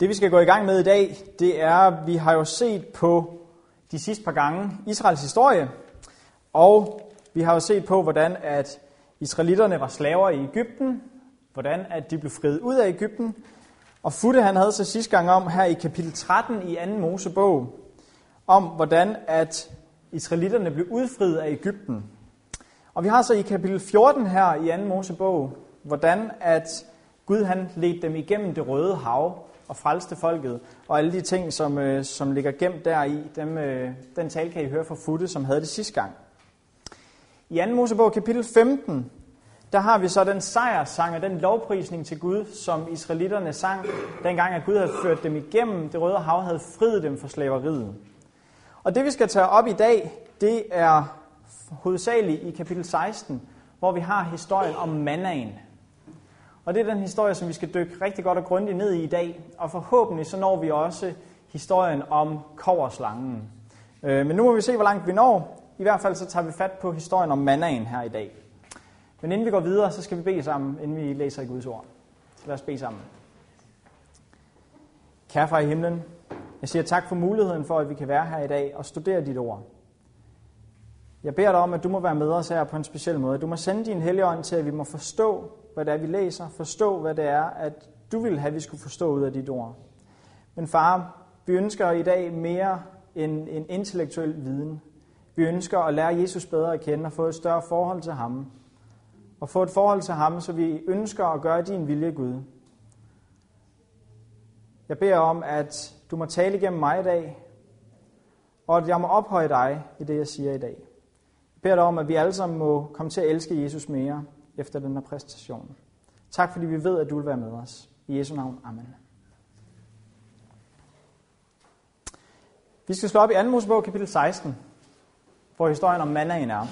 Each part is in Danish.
Det vi skal gå i gang med i dag, det er, vi har jo set på de sidste par gange Israels historie, og vi har jo set på, hvordan at israelitterne var slaver i Ægypten, hvordan at de blev friet ud af Ægypten, og Futte han havde så sidste gang om her i kapitel 13 i 2. Mosebog, om hvordan at israelitterne blev udfriet af Ægypten. Og vi har så i kapitel 14 her i 2. Mosebog, hvordan at Gud han ledte dem igennem det røde hav og frelste folket, og alle de ting, som, øh, som ligger gemt deri, dem, øh, den tale kan I høre fra Futte, som havde det sidste gang. I 2. Mosebog kapitel 15, der har vi så den sejrssang og den lovprisning til Gud, som israelitterne sang, dengang at Gud havde ført dem igennem det røde hav, havde friet dem fra slaveriet. Og det vi skal tage op i dag, det er hovedsageligt i kapitel 16, hvor vi har historien om mannaen. Og det er den historie, som vi skal dykke rigtig godt og grundigt ned i i dag. Og forhåbentlig så når vi også historien om koverslangen. Øh, men nu må vi se, hvor langt vi når. I hvert fald så tager vi fat på historien om mannaen her i dag. Men inden vi går videre, så skal vi bede sammen, inden vi læser i Guds ord. Så lad os bede sammen. Kære far i himlen, jeg siger tak for muligheden for, at vi kan være her i dag og studere dit ord. Jeg beder dig om, at du må være med os her på en speciel måde. Du må sende din hellige ånd til, at vi må forstå, hvad det er, vi læser. Forstå, hvad det er, at du vil have, at vi skulle forstå ud af dit ord. Men far, vi ønsker i dag mere end en intellektuel viden. Vi ønsker at lære Jesus bedre at kende og få et større forhold til ham. Og få et forhold til ham, så vi ønsker at gøre din vilje, Gud. Jeg beder om, at du må tale igennem mig i dag, og at jeg må ophøje dig i det, jeg siger i dag. Jeg beder dig om, at vi alle sammen må komme til at elske Jesus mere efter den her præstation. Tak fordi vi ved, at du vil være med os. I Jesu navn. Amen. Vi skal slå op i 2. Mosebog kapitel 16, hvor historien om mandagen er.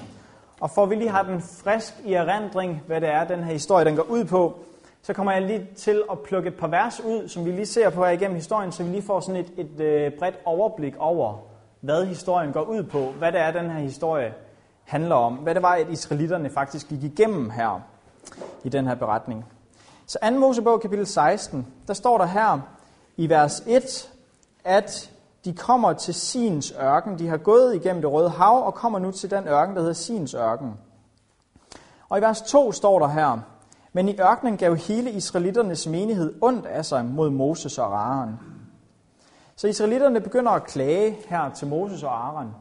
Og for at vi lige har den frisk i erindring, hvad det er, den her historie den går ud på, så kommer jeg lige til at plukke et par vers ud, som vi lige ser på her igennem historien, så vi lige får sådan et, et, et bredt overblik over, hvad historien går ud på, hvad det er, den her historie handler om, hvad det var, at israelitterne faktisk gik igennem her i den her beretning. Så 2. Mosebog kapitel 16, der står der her i vers 1, at de kommer til Sins ørken. De har gået igennem det røde hav og kommer nu til den ørken, der hedder Sins ørken. Og i vers 2 står der her, men i ørkenen gav hele israelitternes menighed ondt af sig mod Moses og Aaron. Så israelitterne begynder at klage her til Moses og Aaron.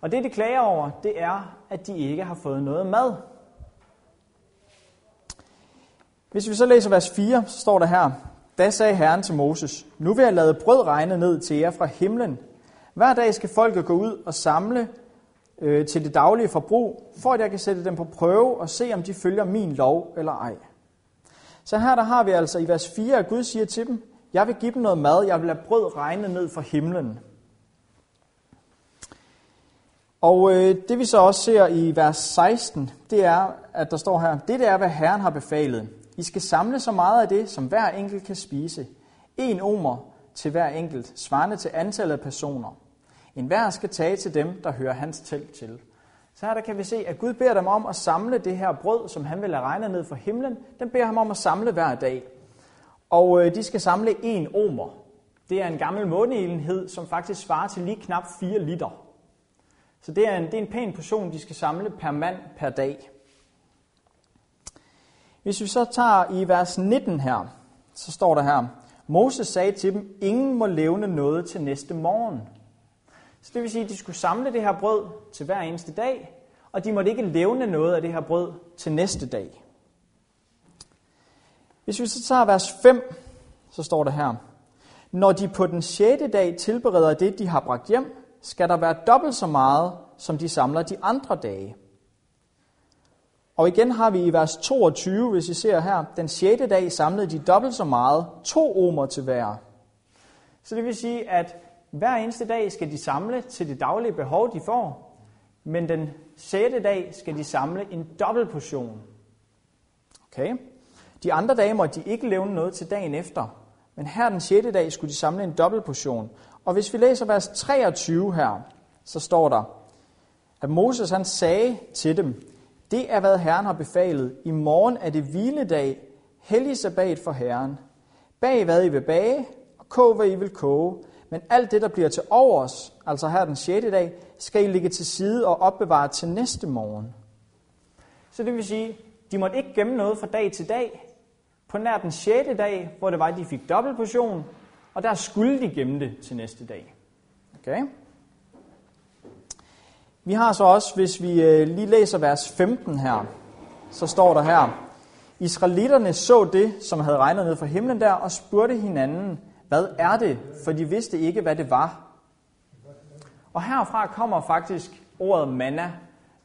Og det, de klager over, det er, at de ikke har fået noget mad. Hvis vi så læser vers 4, så står der her, Da sagde Herren til Moses, Nu vil jeg lade brød regne ned til jer fra himlen. Hver dag skal folket gå ud og samle øh, til det daglige forbrug, for at jeg kan sætte dem på prøve og se, om de følger min lov eller ej. Så her der har vi altså i vers 4, at Gud siger til dem, jeg vil give dem noget mad, jeg vil lade brød regne ned fra himlen. Og øh, det vi så også ser i vers 16, det er, at der står her, det er, hvad Herren har befalet. I skal samle så meget af det, som hver enkelt kan spise. En omer til hver enkelt, svarende til antallet af personer. En hver skal tage til dem, der hører hans telt til. Så her der kan vi se, at Gud beder dem om at samle det her brød, som han vil have regnet ned fra himlen. Den beder ham om at samle hver dag. Og øh, de skal samle en omer. Det er en gammel måneenhed, som faktisk svarer til lige knap 4 liter. Så det er, en, det er en pæn portion, de skal samle per mand per dag. Hvis vi så tager i vers 19 her, så står der her, Moses sagde til dem, ingen må levne noget til næste morgen. Så det vil sige, at de skulle samle det her brød til hver eneste dag, og de måtte ikke levne noget af det her brød til næste dag. Hvis vi så tager vers 5, så står der her, Når de på den sjette dag tilbereder det, de har bragt hjem, skal der være dobbelt så meget, som de samler de andre dage. Og igen har vi i vers 22, hvis I ser her, den sjette dag samlede de dobbelt så meget, to omer til hver. Så det vil sige, at hver eneste dag skal de samle til det daglige behov, de får, men den sjette dag skal de samle en dobbelt portion. Okay? De andre dage må de ikke levne noget til dagen efter, men her den sjette dag skulle de samle en dobbelt portion. Og hvis vi læser vers 23 her, så står der, at Moses han sagde til dem, det er hvad Herren har befalet. I morgen er det hviledag, hellig sabbat for Herren. Bag hvad I vil bage, og kog hvad I vil koge, men alt det, der bliver til overs, altså her den 6. dag, skal I ligge til side og opbevare til næste morgen. Så det vil sige, de måtte ikke gemme noget fra dag til dag. På nær den 6. dag, hvor det var, at de fik dobbelt portion, og der skulle de gemme det til næste dag. Okay? Vi har så også, hvis vi øh, lige læser vers 15 her, så står der her, Israelitterne så det, som havde regnet ned fra himlen der, og spurgte hinanden, hvad er det? For de vidste ikke, hvad det var. Og herfra kommer faktisk ordet manna.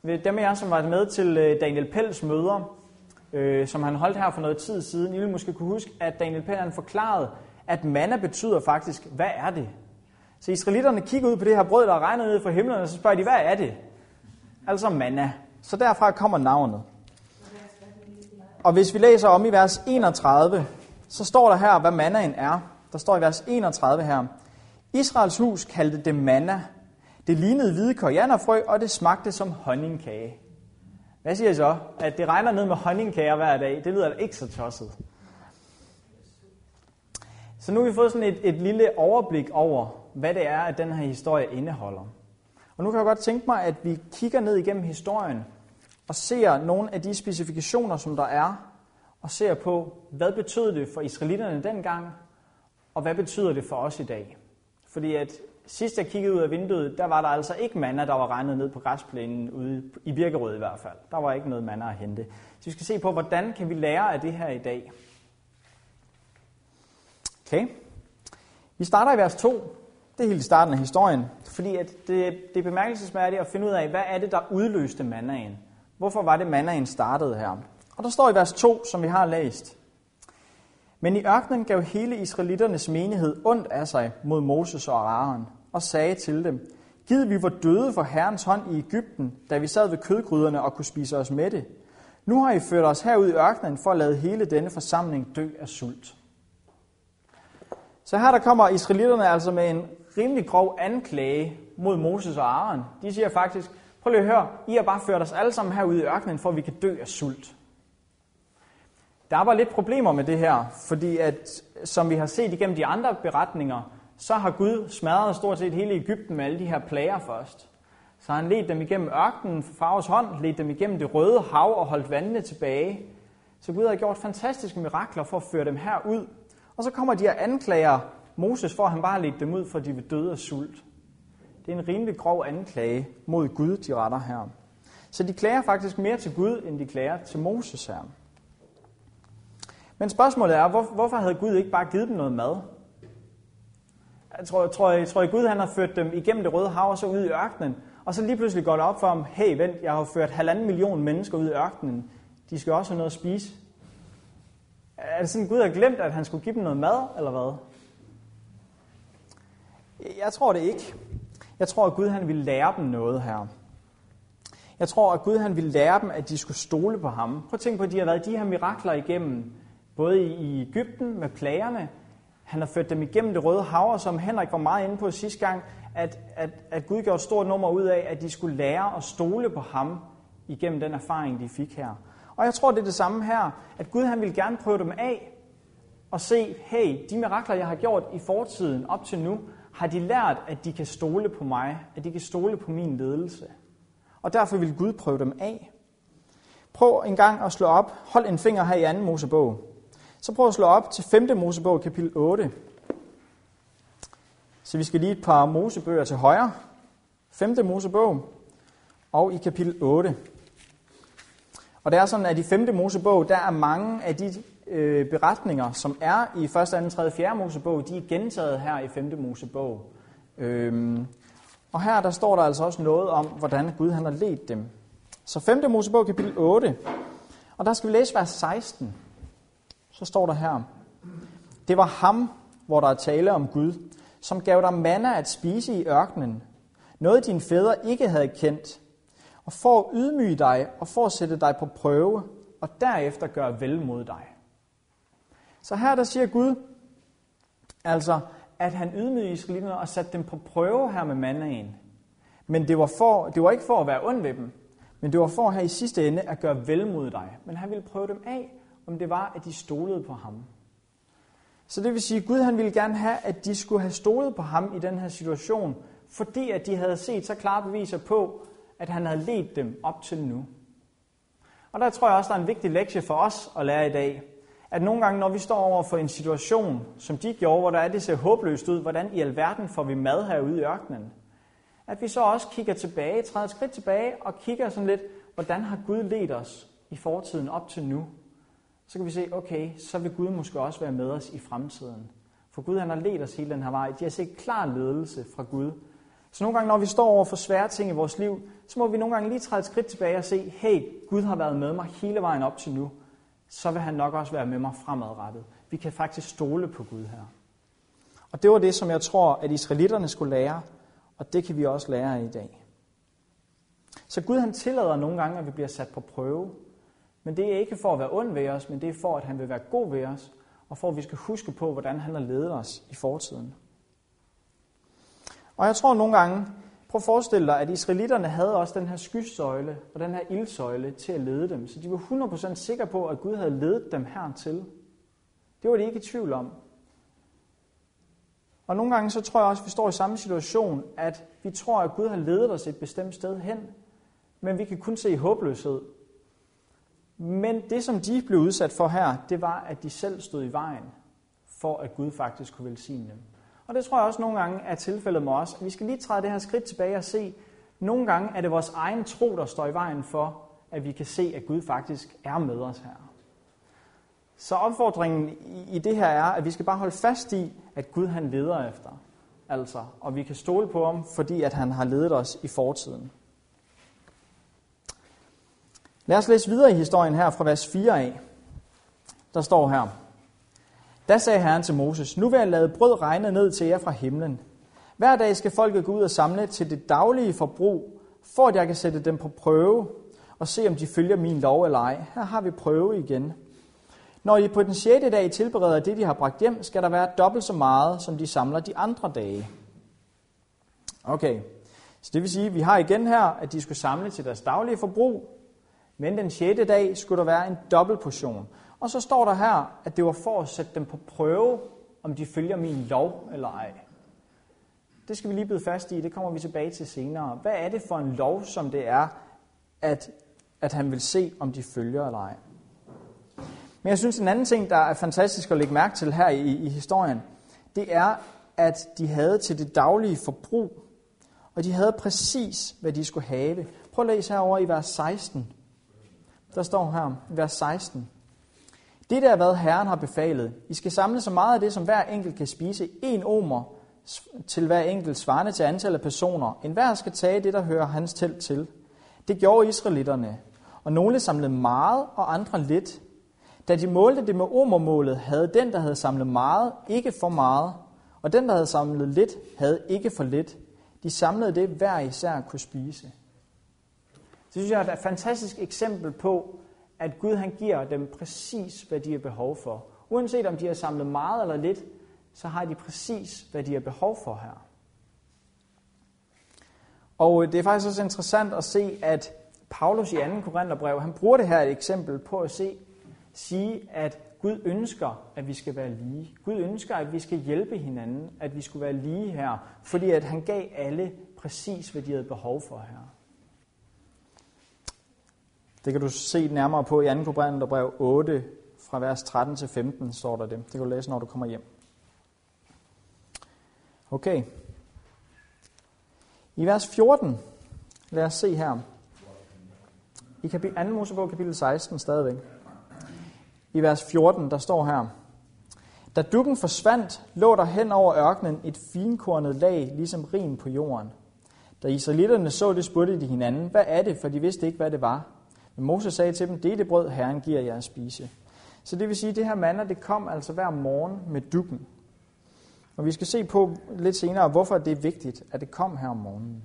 Dem af jer, som var med til øh, Daniel Pels møder, øh, som han holdt her for noget tid siden, I vil måske kunne huske, at Daniel Pell han forklarede, at manna betyder faktisk, hvad er det? Så israelitterne kigger ud på det her brød, der er regnet ned fra himlen, og så spørger de, hvad er det? Altså manna. Så derfra kommer navnet. Og hvis vi læser om i vers 31, så står der her, hvad mannaen er. Der står i vers 31 her. Israels hus kaldte det manna. Det lignede hvide korianderfrø, og det smagte som honningkage. Hvad siger I så? At det regner ned med honningkager hver dag, det lyder ikke så tosset. Så nu har vi fået sådan et, et lille overblik over, hvad det er, at den her historie indeholder. Og nu kan jeg godt tænke mig, at vi kigger ned igennem historien og ser nogle af de specifikationer, som der er, og ser på, hvad betød det for israelitterne dengang, og hvad betyder det for os i dag. Fordi at sidst jeg kiggede ud af vinduet, der var der altså ikke manna, der var regnet ned på græsplænen ude i Birkerød i hvert fald. Der var ikke noget manna at hente. Så vi skal se på, hvordan kan vi lære af det her i dag. Okay. Vi starter i vers 2. Det er helt i starten af historien, fordi at det, det er bemærkelsesværdigt at finde ud af, hvad er det, der udløste mannaen. Hvorfor var det, mannaen startede her? Og der står i vers 2, som vi har læst. Men i ørkenen gav hele israelitternes menighed ondt af sig mod Moses og Aaron, og sagde til dem, Gid vi var døde for Herrens hånd i Ægypten, da vi sad ved kødgryderne og kunne spise os med det. Nu har I ført os herud i ørkenen for at lade hele denne forsamling dø af sult. Så her der kommer israelitterne altså med en rimelig grov anklage mod Moses og Aaron. De siger faktisk, prøv lige at høre, I har bare ført os alle sammen herude i ørkenen, for at vi kan dø af sult. Der var lidt problemer med det her, fordi at, som vi har set igennem de andre beretninger, så har Gud smadret stort set hele Ægypten med alle de her plager først. Så han ledt dem igennem ørkenen for farves hånd, ledt dem igennem det røde hav og holdt vandene tilbage. Så Gud har gjort fantastiske mirakler for at føre dem herud. Og så kommer de og anklager Moses for, at han bare ledte dem ud, for de vil døde af sult. Det er en rimelig grov anklage mod Gud, de retter her. Så de klager faktisk mere til Gud, end de klager til Moses her. Men spørgsmålet er, hvor, hvorfor havde Gud ikke bare givet dem noget mad? Jeg tror, jeg tror, jeg tror, at Gud han har ført dem igennem det røde hav og så ud i ørkenen. Og så lige pludselig går det op for ham, hey vent, jeg har ført halvanden million mennesker ud i ørkenen. De skal også have noget at spise. Er det sådan, at Gud har glemt, at han skulle give dem noget mad, eller hvad? Jeg tror det ikke. Jeg tror, at Gud han ville lære dem noget her. Jeg tror, at Gud han ville lære dem, at de skulle stole på ham. Prøv at tænke på, at de har været de her mirakler igennem både i Ægypten med plagerne, han har ført dem igennem det røde hav, og som Henrik var meget inde på sidste gang, at, at, at Gud gjorde et stort nummer ud af, at de skulle lære at stole på ham igennem den erfaring, de fik her. Og jeg tror, det er det samme her, at Gud han vil gerne prøve dem af og se, hey, de mirakler, jeg har gjort i fortiden op til nu, har de lært, at de kan stole på mig, at de kan stole på min ledelse. Og derfor vil Gud prøve dem af. Prøv en gang at slå op. Hold en finger her i anden Mosebog. Så prøv at slå op til 5. Mosebog, kapitel 8. Så vi skal lige et par Mosebøger til højre. 5. Mosebog og i kapitel 8. Og det er sådan, at i 5. Mosebog, der er mange af de øh, beretninger, som er i 1., 2., 3., 4. Mosebog, de er gentaget her i 5. Mosebog. Øhm, og her der står der altså også noget om, hvordan Gud han har ledt dem. Så 5. Mosebog, kapitel 8. Og der skal vi læse vers 16 så står der her, det var ham, hvor der er tale om Gud, som gav dig manna at spise i ørkenen, noget dine fædre ikke havde kendt, og for at ydmyge dig og for at sætte dig på prøve, og derefter gøre vel mod dig. Så her der siger Gud, altså, at han ydmygede israelitterne og satte dem på prøve her med mandagen. Men det var, for, det var ikke for at være ond ved dem, men det var for her i sidste ende at gøre vel mod dig. Men han ville prøve dem af, om det var, at de stolede på ham. Så det vil sige, at Gud han ville gerne have, at de skulle have stolet på ham i den her situation, fordi at de havde set så klare beviser på, at han havde ledt dem op til nu. Og der tror jeg også, der er en vigtig lektie for os at lære i dag. At nogle gange, når vi står over for en situation, som de gjorde, hvor der er det ser håbløst ud, hvordan i alverden får vi mad herude i ørkenen? At vi så også kigger tilbage, træder et skridt tilbage og kigger sådan lidt, hvordan har Gud ledt os i fortiden op til nu? Så kan vi se, okay, så vil Gud måske også være med os i fremtiden. For Gud han har ledt os hele den her vej. De har set klar ledelse fra Gud. Så nogle gange, når vi står over for svære ting i vores liv, så må vi nogle gange lige træde et skridt tilbage og se, hey, Gud har været med mig hele vejen op til nu. Så vil han nok også være med mig fremadrettet. Vi kan faktisk stole på Gud her. Og det var det, som jeg tror, at israelitterne skulle lære, og det kan vi også lære i dag. Så Gud han tillader nogle gange, at vi bliver sat på prøve. Men det er ikke for at være ond ved os, men det er for, at han vil være god ved os, og for at vi skal huske på, hvordan han har ledet os i fortiden. Og jeg tror nogle gange, prøv at forestille dig, at israelitterne havde også den her skysøjle og den her ildsøjle til at lede dem. Så de var 100% sikre på, at Gud havde ledet dem hertil. Det var de ikke i tvivl om. Og nogle gange så tror jeg også, at vi står i samme situation, at vi tror, at Gud har ledet os et bestemt sted hen, men vi kan kun se håbløshed. Men det, som de blev udsat for her, det var, at de selv stod i vejen for, at Gud faktisk kunne velsigne dem. Og det tror jeg også nogle gange er tilfældet med os. Vi skal lige træde det her skridt tilbage og se, nogle gange er det vores egen tro, der står i vejen for, at vi kan se, at Gud faktisk er med os her. Så opfordringen i det her er, at vi skal bare holde fast i, at Gud han leder efter. Altså, og vi kan stole på ham, fordi at han har ledet os i fortiden. Lad os læse videre i historien her fra vers 4 af. Der står her. Da sagde Herren til Moses, nu vil jeg lade brød regne ned til jer fra himlen. Hver dag skal folket gå ud og samle til det daglige forbrug, for at jeg kan sætte dem på prøve og se, om de følger min lov eller ej. Her har vi prøve igen. Når I på den sjette dag tilbereder det, de har bragt hjem, skal der være dobbelt så meget, som de samler de andre dage. Okay, så det vil sige, at vi har igen her, at de skulle samle til deres daglige forbrug, men den sjette dag skulle der være en dobbelt portion. Og så står der her, at det var for at sætte dem på prøve, om de følger min lov eller ej. Det skal vi lige byde fast i, det kommer vi tilbage til senere. Hvad er det for en lov, som det er, at, at han vil se, om de følger eller ej? Men jeg synes, en anden ting, der er fantastisk at lægge mærke til her i, i historien, det er, at de havde til det daglige forbrug, og de havde præcis, hvad de skulle have. Prøv at læse herover i vers 16. Der står her, i vers 16. Det er, hvad Herren har befalet. I skal samle så meget af det, som hver enkelt kan spise. En omer til hver enkelt svarende til antallet af personer. En hver skal tage det, der hører hans telt til. Det gjorde israelitterne. Og nogle samlede meget, og andre lidt. Da de målte det med omermålet, havde den, der havde samlet meget, ikke for meget. Og den, der havde samlet lidt, havde ikke for lidt. De samlede det, hver især kunne spise. Det synes jeg er et fantastisk eksempel på, at Gud han giver dem præcis, hvad de har behov for. Uanset om de har samlet meget eller lidt, så har de præcis, hvad de har behov for her. Og øh, det er faktisk også interessant at se, at Paulus i 2. Korintherbrev, han bruger det her et eksempel på at se, sige, at Gud ønsker, at vi skal være lige. Gud ønsker, at vi skal hjælpe hinanden, at vi skulle være lige her, fordi at han gav alle præcis, hvad de havde behov for her. Det kan du se nærmere på i 2. Korintherbrev 8, fra vers 13 til 15 står der det. Det kan du læse, når du kommer hjem. Okay. I vers 14, lad os se her. I kapitel, 2. Mosebog kapitel 16 stadigvæk. I vers 14, der står her. Da dukken forsvandt, lå der hen over ørkenen et finkornet lag, ligesom rim på jorden. Da israelitterne så det, spurgte de hinanden, hvad er det, for de vidste ikke, hvad det var. Men Moses sagde til dem, det er det brød, Herren giver jer at spise. Så det vil sige, at det her manna, det kom altså hver morgen med dukken. Og vi skal se på lidt senere, hvorfor det er vigtigt, at det kom her om morgenen.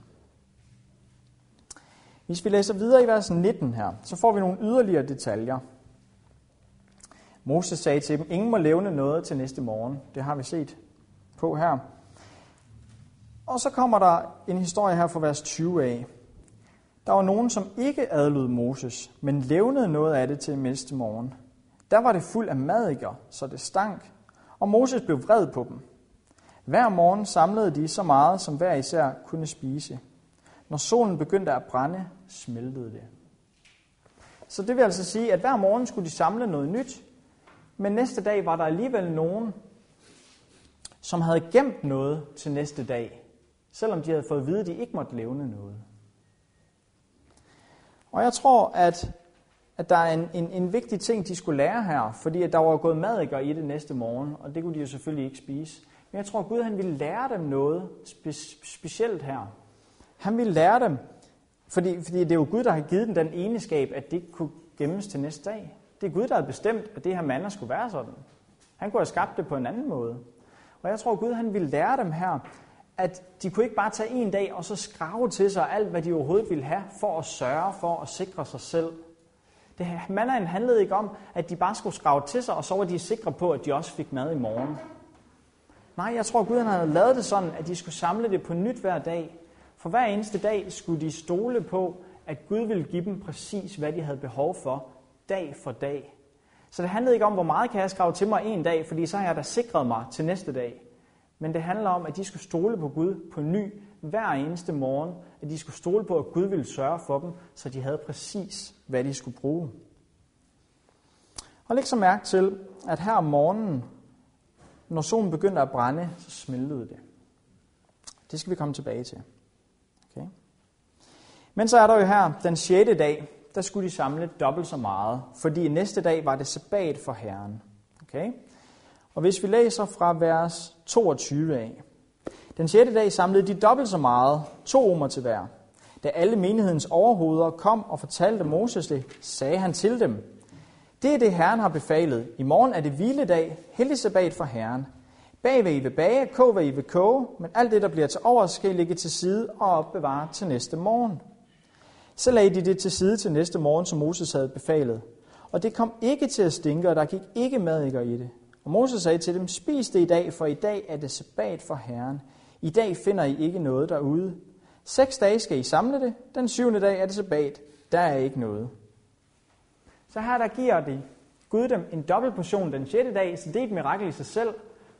Hvis vi læser videre i vers 19 her, så får vi nogle yderligere detaljer. Moses sagde til dem, ingen må levne noget til næste morgen. Det har vi set på her. Og så kommer der en historie her fra vers 20 af. Der var nogen, som ikke adlød Moses, men levnede noget af det til næste morgen. Der var det fuld af madikker, så det stank, Og Moses blev vred på dem. Hver morgen samlede de så meget, som hver især kunne spise. Når solen begyndte at brænde, smeltede det. Så det vil altså sige, at hver morgen skulle de samle noget nyt, men næste dag var der alligevel nogen, som havde gemt noget til næste dag, selvom de havde fået at vide, at de ikke måtte levne noget. Og jeg tror, at, at der er en, en, en vigtig ting, de skulle lære her, fordi at der var gået madikker i det næste morgen, og det kunne de jo selvfølgelig ikke spise. Men jeg tror, at Gud han ville lære dem noget spe, specielt her. Han ville lære dem, fordi, fordi det er jo Gud, der har givet dem den egenskab, at det ikke kunne gemmes til næste dag. Det er Gud, der har bestemt, at det her manna skulle være sådan. Han kunne have skabt det på en anden måde. Og jeg tror, at Gud han ville lære dem her, at de kunne ikke bare tage en dag og så skrave til sig alt, hvad de overhovedet ville have, for at sørge for at sikre sig selv. Det her handlede ikke om, at de bare skulle skrave til sig, og så var de sikre på, at de også fik mad i morgen. Nej, jeg tror, at Gud han havde lavet det sådan, at de skulle samle det på nyt hver dag. For hver eneste dag skulle de stole på, at Gud ville give dem præcis, hvad de havde behov for, dag for dag. Så det handlede ikke om, hvor meget kan jeg skrave til mig en dag, fordi så har jeg da sikret mig til næste dag. Men det handler om, at de skulle stole på Gud på ny hver eneste morgen. At de skulle stole på, at Gud ville sørge for dem, så de havde præcis, hvad de skulle bruge. Og læg så mærke til, at her om morgenen, når solen begyndte at brænde, så smeltede det. Det skal vi komme tilbage til. Okay. Men så er der jo her den 6. dag, der skulle de samle dobbelt så meget, fordi næste dag var det sabbat for Herren. Okay? Og hvis vi læser fra vers 22 af. Den sjette dag samlede de dobbelt så meget, to omer til hver. Da alle menighedens overhoveder kom og fortalte Moses det, sagde han til dem, det er det, Herren har befalet. I morgen er det hviledag, heldig sabbat for Herren. Bag hvad I vil bage, kog hvad I vil koge, men alt det, der bliver til over, skal I lægge til side og opbevare til næste morgen. Så lagde de det til side til næste morgen, som Moses havde befalet. Og det kom ikke til at stinke, og der gik ikke madikker i det. Og Moses sagde til dem, spis det i dag, for i dag er det sabbat for Herren. I dag finder I ikke noget derude. Seks dage skal I samle det, den syvende dag er det sabbat. Der er ikke noget. Så her der giver de Gud dem en dobbelt portion den sjette dag, så det er et mirakel i sig selv.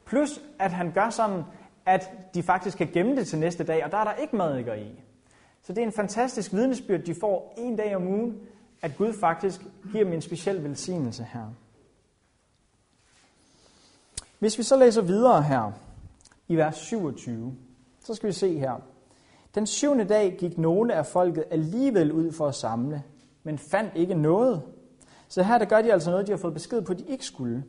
Plus at han gør sådan, at de faktisk kan gemme det til næste dag, og der er der ikke mad i. Så det er en fantastisk vidnesbyrd, de får en dag om ugen, at Gud faktisk giver dem en speciel velsignelse her. Hvis vi så læser videre her i vers 27, så skal vi se her. Den syvende dag gik nogle af folket alligevel ud for at samle, men fandt ikke noget. Så her der gør de altså noget, de har fået besked på, at de ikke skulle.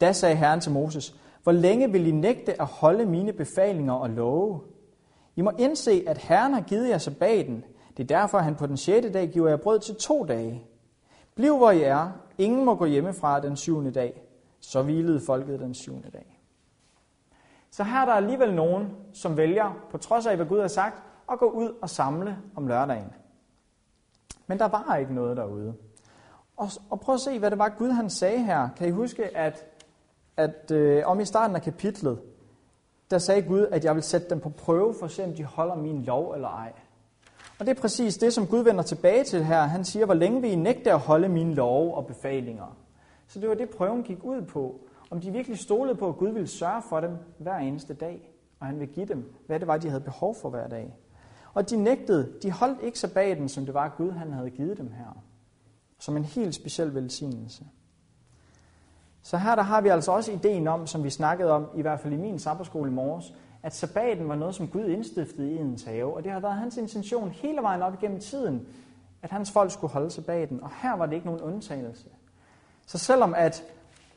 Da sagde Herren til Moses, hvor længe vil I nægte at holde mine befalinger og love? I må indse, at Herren har givet jer sabbaten. Det er derfor, at han på den sjette dag giver jer brød til to dage. Bliv hvor I er. Ingen må gå hjemmefra den syvende dag. Så hvilede folket den syvende dag. Så her er der alligevel nogen, som vælger, på trods af hvad Gud har sagt, at gå ud og samle om lørdagen. Men der var ikke noget derude. Og, og prøv at se, hvad det var Gud han sagde her. Kan I huske, at, at øh, om i starten af kapitlet, der sagde Gud, at jeg vil sætte dem på prøve for at se, om de holder min lov eller ej. Og det er præcis det, som Gud vender tilbage til her. Han siger, hvor længe vil I nægte at holde mine love og befalinger? Så det var det, prøven gik ud på. Om de virkelig stolede på, at Gud ville sørge for dem hver eneste dag, og han ville give dem, hvad det var, de havde behov for hver dag. Og de nægtede, de holdt ikke sabbaten, som det var Gud, han havde givet dem her. Som en helt speciel velsignelse. Så her der har vi altså også ideen om, som vi snakkede om, i hvert fald i min sabbatskole i morges, at sabbaten var noget, som Gud indstiftede i ens have, og det har været hans intention hele vejen op igennem tiden, at hans folk skulle holde sabbaten, og her var det ikke nogen undtagelse. Så selvom at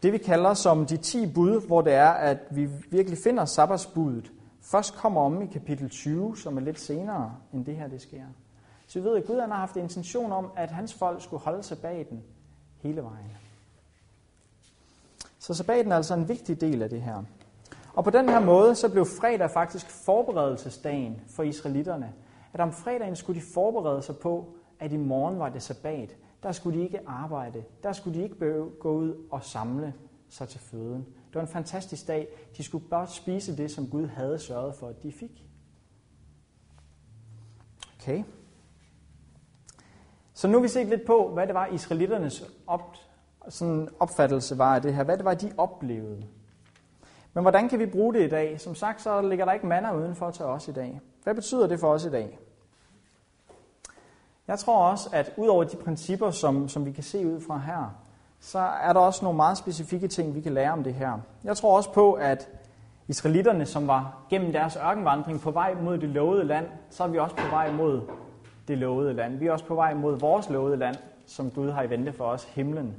det vi kalder som de 10 bud, hvor det er, at vi virkelig finder sabbatsbuddet, først kommer om i kapitel 20, som er lidt senere, end det her det sker. Så vi ved, at Gud han har haft intention om, at hans folk skulle holde sabbaten hele vejen. Så sabbaten er altså en vigtig del af det her. Og på den her måde, så blev fredag faktisk forberedelsesdagen for israelitterne. At om fredagen skulle de forberede sig på, at i morgen var det sabbat. Der skulle de ikke arbejde. Der skulle de ikke gå ud og samle sig til føden. Det var en fantastisk dag. De skulle bare spise det, som Gud havde sørget for, at de fik. Okay. Så nu har vi set lidt på, hvad det var, israelitternes op, sådan opfattelse var af det her. Hvad det var, de oplevede. Men hvordan kan vi bruge det i dag? Som sagt, så ligger der ikke manna udenfor til os i dag. Hvad betyder det for os i dag? Jeg tror også, at ud over de principper, som, som vi kan se ud fra her, så er der også nogle meget specifikke ting, vi kan lære om det her. Jeg tror også på, at israelitterne, som var gennem deres ørkenvandring på vej mod det lovede land, så er vi også på vej mod det lovede land. Vi er også på vej mod vores lovede land, som Gud har i vente for os, himlen.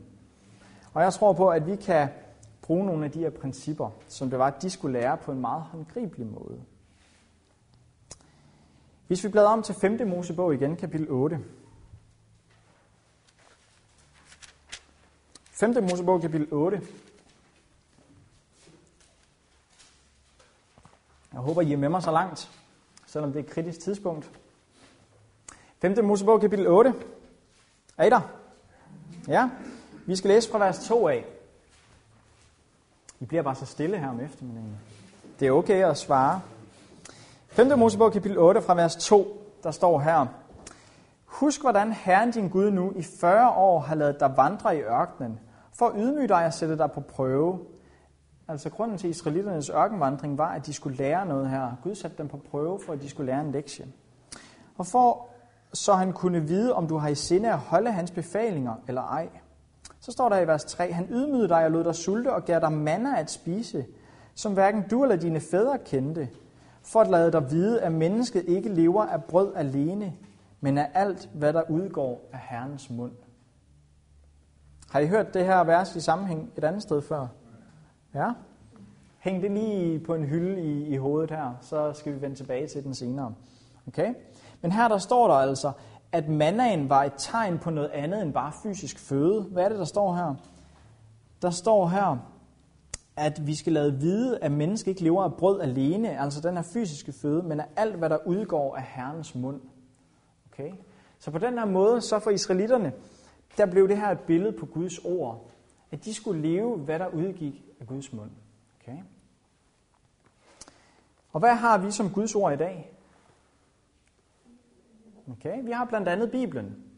Og jeg tror på, at vi kan bruge nogle af de her principper, som det var, at de skulle lære på en meget håndgribelig måde. Hvis vi bladrer om til 5. Mosebog igen, kapitel 8. 5. Mosebog, kapitel 8. Jeg håber, I er med mig så langt, selvom det er et kritisk tidspunkt. 5. Mosebog, kapitel 8. Er I der? Ja, vi skal læse fra vers 2 af. I bliver bare så stille her om eftermiddagen. Det er okay at svare. 5. Mosebog, kapitel 8, fra vers 2, der står her. Husk, hvordan Herren din Gud nu i 40 år har lavet dig vandre i ørkenen, for at ydmyge dig og sætte dig på prøve. Altså grunden til israeliternes ørkenvandring var, at de skulle lære noget her. Gud satte dem på prøve, for at de skulle lære en lektie. Og for så han kunne vide, om du har i sinde at holde hans befalinger eller ej. Så står der i vers 3, han ydmygede dig og lod dig sulte og gav dig manna at spise, som hverken du eller dine fædre kendte, for at lade dig vide, at mennesket ikke lever af brød alene, men af alt, hvad der udgår af Herrens mund. Har I hørt det her vers i sammenhæng et andet sted før? Ja? Hæng det lige på en hylde i, i hovedet her, så skal vi vende tilbage til den senere. Okay? Men her der står der altså, at mannaen var et tegn på noget andet end bare fysisk føde. Hvad er det, der står her? Der står her, at vi skal lade vide, at mennesket ikke lever af brød alene, altså den her fysiske føde, men af alt, hvad der udgår af Herrens mund. Okay? Så på den her måde, så for israelitterne, der blev det her et billede på Guds ord. At de skulle leve, hvad der udgik af Guds mund. Okay? Og hvad har vi som Guds ord i dag? Okay? Vi har blandt andet Bibelen.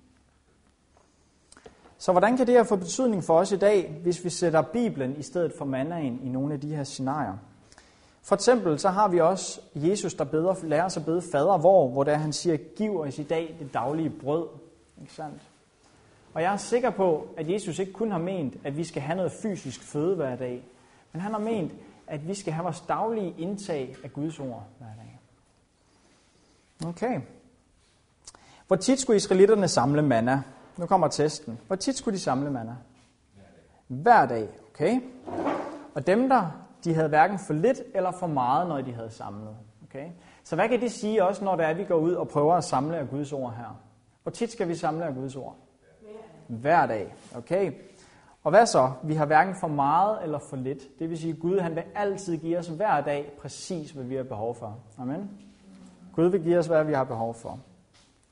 Så hvordan kan det her få betydning for os i dag, hvis vi sætter Bibelen i stedet for mandagen i nogle af de her scenarier? For eksempel så har vi også Jesus, der beder, lærer os at bede fader hvor, hvor der han siger, giv os i dag det daglige brød. Ikke sandt? Og jeg er sikker på, at Jesus ikke kun har ment, at vi skal have noget fysisk føde hver dag, men han har ment, at vi skal have vores daglige indtag af Guds ord hver dag. Okay. Hvor tit skulle israelitterne samle manna? Nu kommer testen. Hvor tit skulle de samle manna? Hver dag. Okay? Og dem der, de havde hverken for lidt eller for meget, når de havde samlet. Okay? Så hvad kan det sige også, når det er, vi går ud og prøver at samle af Guds ord her? Hvor tit skal vi samle af Guds ord? Hver dag. Okay? Og hvad så? Vi har hverken for meget eller for lidt. Det vil sige, at Gud han vil altid give os hver dag præcis, hvad vi har behov for. Amen. Gud vil give os, hvad vi har behov for.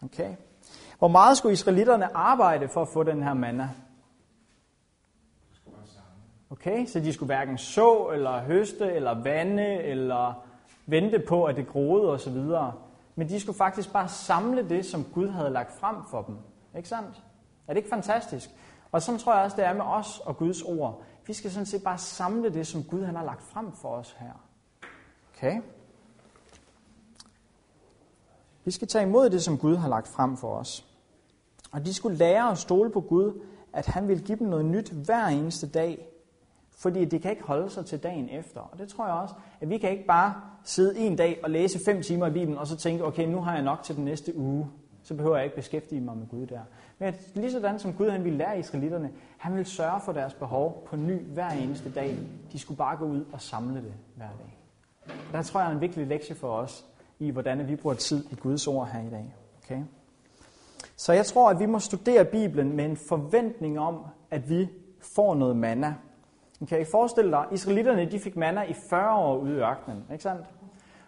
Okay. Hvor meget skulle israelitterne arbejde for at få den her manna? Okay, så de skulle hverken så, eller høste, eller vande, eller vente på, at det groede osv. Men de skulle faktisk bare samle det, som Gud havde lagt frem for dem. Ikke sandt? Er det ikke fantastisk? Og sådan tror jeg også, det er med os og Guds ord. Vi skal sådan set bare samle det, som Gud han har lagt frem for os her. Okay? Vi skal tage imod det, som Gud har lagt frem for os. Og de skulle lære at stole på Gud, at han ville give dem noget nyt hver eneste dag. Fordi det kan ikke holde sig til dagen efter. Og det tror jeg også, at vi kan ikke bare sidde en dag og læse fem timer i Bibelen, og så tænke, okay, nu har jeg nok til den næste uge. Så behøver jeg ikke beskæftige mig med Gud der. Men lige sådan som Gud han ville lære israelitterne, han ville sørge for deres behov på ny hver eneste dag. De skulle bare gå ud og samle det hver dag. Og der tror jeg er en vigtig lektie for os, i hvordan vi bruger tid i Guds ord her i dag. Okay? Så jeg tror, at vi må studere Bibelen med en forventning om, at vi får noget manna. Kan Okay, forestille dig, israelitterne de fik manna i 40 år ude i ørkenen, ikke sandt?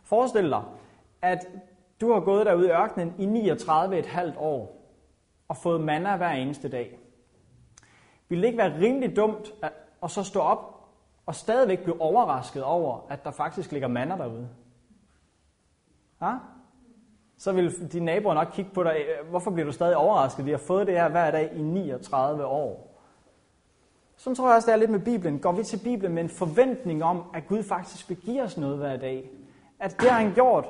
Forestil dig, at du har gået derude i ørkenen i 39,5 år og fået manna hver eneste dag. Vil det ikke være rimelig dumt at, at så stå op og stadigvæk blive overrasket over, at der faktisk ligger manna derude? Ja? Så vil dine naboer nok kigge på dig, øh, hvorfor bliver du stadig overrasket? Vi har fået det her hver dag i 39 år. Så tror jeg også, det er lidt med Bibelen. Går vi til Bibelen med en forventning om, at Gud faktisk vil give os noget hver dag? At det har han gjort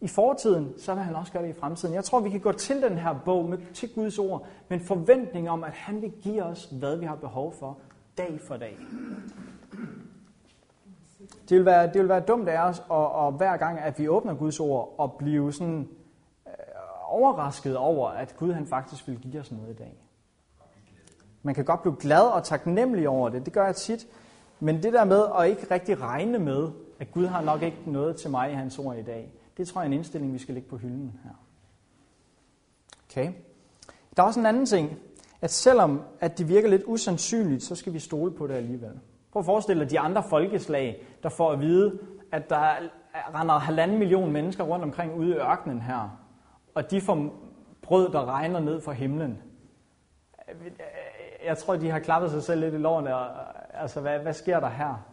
i fortiden, så vil han også gøre det i fremtiden. Jeg tror, vi kan gå til den her bog, med, til Guds ord, med en forventning om, at han vil give os, hvad vi har behov for, dag for dag. Det vil være, det vil være dumt af os, og, og hver gang, at vi åbner Guds ord, og blive sådan øh, overrasket over, at Gud han faktisk vil give os noget i dag. Man kan godt blive glad og taknemmelig over det, det gør jeg tit. Men det der med at ikke rigtig regne med, at Gud har nok ikke noget til mig i hans ord i dag, det tror jeg er en indstilling, vi skal lægge på hylden her. Okay. Der er også en anden ting, at selvom at det virker lidt usandsynligt, så skal vi stole på det alligevel. Prøv at forestille dig de andre folkeslag, der får at vide, at der render halvanden million mennesker rundt omkring ude i ørkenen her, og de får brød, der regner ned fra himlen. Jeg tror, de har klappet sig selv lidt i lårene, og altså, hvad, hvad sker der her?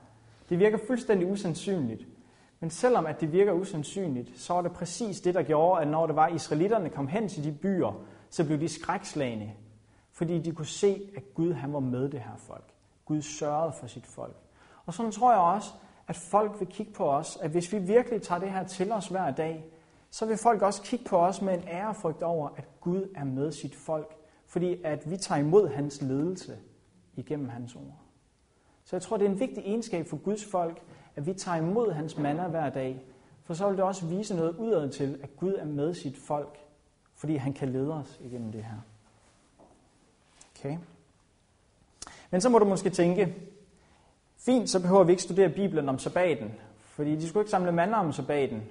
Det virker fuldstændig usandsynligt. Men selvom at det virker usandsynligt, så var det præcis det, der gjorde, at når det var, israelitterne kom hen til de byer, så blev de skrækslagende, fordi de kunne se, at Gud han var med det her folk. Gud sørgede for sit folk. Og sådan tror jeg også, at folk vil kigge på os, at hvis vi virkelig tager det her til os hver dag, så vil folk også kigge på os med en ærefrygt over, at Gud er med sit folk, fordi at vi tager imod hans ledelse igennem hans ord. Så jeg tror, det er en vigtig egenskab for Guds folk, at vi tager imod hans manna hver dag, for så vil det også vise noget udad til, at Gud er med sit folk, fordi han kan lede os igennem det her. Okay. Men så må du måske tænke, fint, så behøver vi ikke studere Bibelen om sabbaten, fordi de skulle ikke samle mander om sabbaten.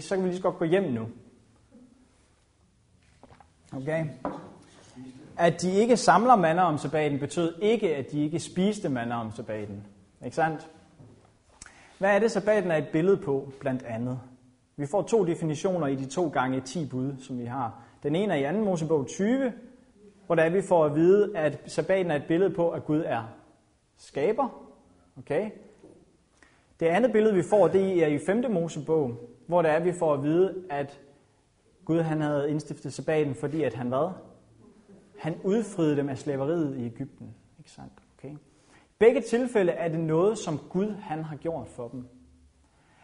Så kan vi lige så godt gå hjem nu. Okay? At de ikke samler mander om sabbaten, betød ikke, at de ikke spiste mander om sabbaten. Ikke sandt? Hvad er det, sabbaten er et billede på, blandt andet? Vi får to definitioner i de to gange 10 bud, som vi har. Den ene er i 2. Mosebog 20, hvor der vi får at vide, at sabbaten er et billede på, at Gud er skaber. Okay? Det andet billede, vi får, det er i 5. Mosebog, hvor der er, vi får at vide, at Gud han havde indstiftet sabbaten, fordi at han hvad? Han udfriede dem af slaveriet i Ægypten. Ikke sandt? Okay? begge tilfælde er det noget, som Gud han har gjort for dem.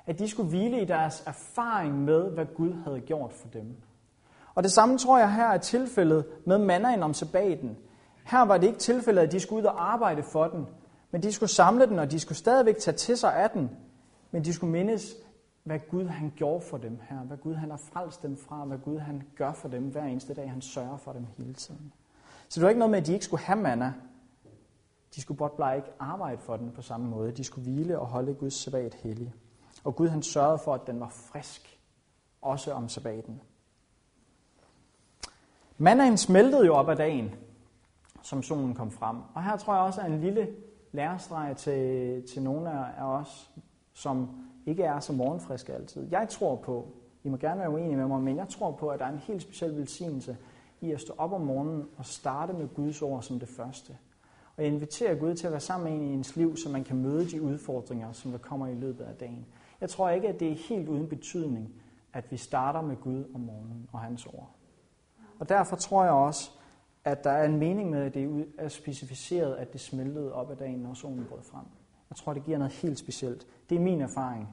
At de skulle hvile i deres erfaring med, hvad Gud havde gjort for dem. Og det samme tror jeg her er tilfældet med manden om sabbaten. Her var det ikke tilfældet, at de skulle ud og arbejde for den, men de skulle samle den, og de skulle stadigvæk tage til sig af den. Men de skulle mindes, hvad Gud han gjorde for dem her, hvad Gud han har frelst dem fra, hvad Gud han gør for dem hver eneste dag, han sørger for dem hele tiden. Så det var ikke noget med, at de ikke skulle have manna, de skulle blot bare ikke arbejde for den på samme måde. De skulle hvile og holde Guds sabbat hellig. Og Gud han sørgede for, at den var frisk, også om sabbaten. Mandagen smeltede jo op ad dagen, som solen kom frem. Og her tror jeg også er en lille lærestreg til, til nogle af os, som ikke er så morgenfriske altid. Jeg tror på, I må gerne være uenige med mig, men jeg tror på, at der er en helt speciel velsignelse i at stå op om morgenen og starte med Guds ord som det første. Og jeg inviterer Gud til at være sammen med en i ens liv, så man kan møde de udfordringer, som der kommer i løbet af dagen. Jeg tror ikke, at det er helt uden betydning, at vi starter med Gud om morgenen og hans ord. Og derfor tror jeg også, at der er en mening med, at det er specificeret, at det smeltede op ad dagen, når solen brød frem. Jeg tror, det giver noget helt specielt. Det er min erfaring.